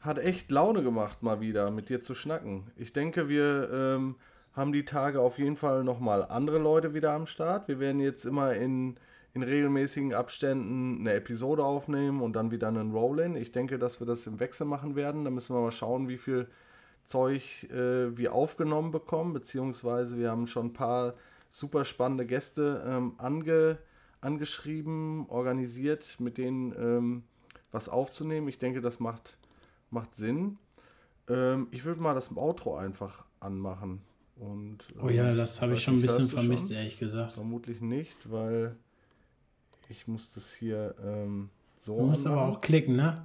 hat echt Laune gemacht, mal wieder mit dir zu schnacken. Ich denke, wir ähm, haben die Tage auf jeden Fall nochmal andere Leute wieder am Start. Wir werden jetzt immer in, in regelmäßigen Abständen eine Episode aufnehmen und dann wieder einen Roll-In. Ich denke, dass wir das im Wechsel machen werden. Da müssen wir mal schauen, wie viel Zeug äh, wir aufgenommen bekommen, beziehungsweise wir haben schon ein paar super spannende Gäste ähm, ange, angeschrieben, organisiert, mit denen ähm, was aufzunehmen. Ich denke, das macht, macht Sinn. Ähm, ich würde mal das Outro einfach anmachen. Und, Oh ja, ähm, das habe ich schon ein bisschen vermisst, schon? ehrlich gesagt. Vermutlich nicht, weil ich muss das hier ähm, so Du musst aber anmachen. auch klicken, ne?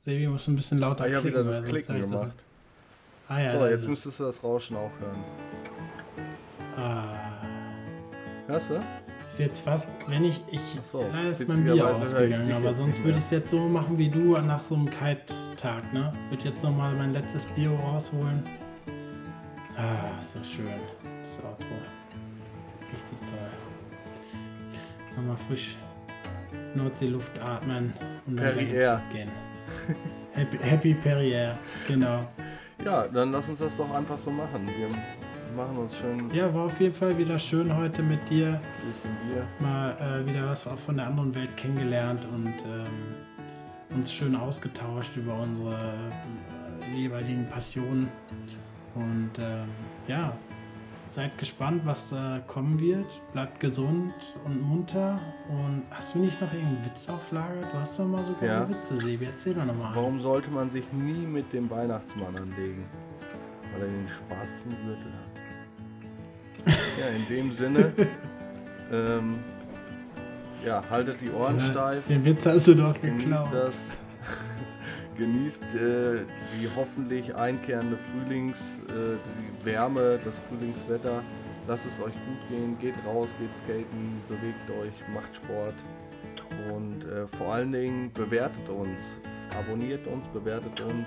Sebi muss ein bisschen lauter Ah, ich habe klicken. wieder das Klicken das gemacht. nicht. Ah ja, So, jetzt müsstest du das Rauschen auch hören. Ah, Hörst du? Ist jetzt fast, wenn ich, ich so, leider ist mein Bier ausgegangen, aber sonst würde ich es jetzt so machen wie du nach so einem Kite-Tag, ne? Würde jetzt nochmal mein letztes Bier rausholen. Ah, so schön. Das Outro. Richtig toll. Nochmal frisch Nordseeluft atmen und dann Perrier. Gehen. Happy, Happy Perrier, genau. Ja, dann lass uns das doch einfach so machen. Wir machen uns schön Ja, war auf jeden Fall wieder schön heute mit dir. Mal äh, wieder was auch von der anderen Welt kennengelernt und ähm, uns schön ausgetauscht über unsere äh, jeweiligen Passionen. Und ähm, ja, seid gespannt, was da kommen wird. Bleibt gesund und munter. Und hast du nicht noch irgendeinen Witz auf Lager? Du hast doch mal so geile Ja. Witze, Sebi. Erzähl doch nochmal. Warum sollte man sich nie mit dem Weihnachtsmann anlegen? Weil er den schwarzen Gürtel hat. Ja, in dem Sinne. ähm, ja, haltet die Ohren steif. Den Witz hast du doch Genießt geklaut. das. Genießt äh, die hoffentlich einkehrende Frühlings, äh, die Wärme, das Frühlingswetter. Lasst es euch gut gehen, geht raus, geht skaten, bewegt euch, macht Sport und äh, vor allen Dingen bewertet uns, abonniert uns, bewertet uns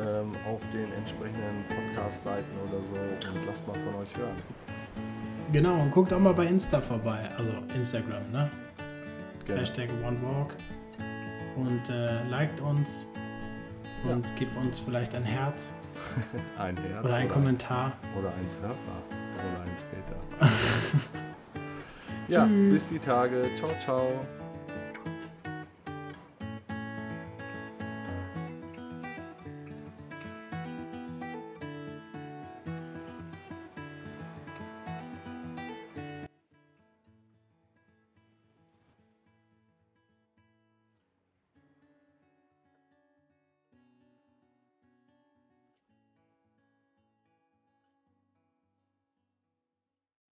ähm, auf den entsprechenden Podcast-Seiten oder so und lasst mal von euch hören. Genau, und guckt auch mal bei Insta vorbei. Also Instagram, ne? Genau. Hashtag OneWalk. Und äh, liked uns und gebt uns vielleicht ein Herz Ein Herz oder ein Kommentar. oder ein Surfer oder ein Skater. ja, Tschüss. bis die Tage. Ciao, ciao.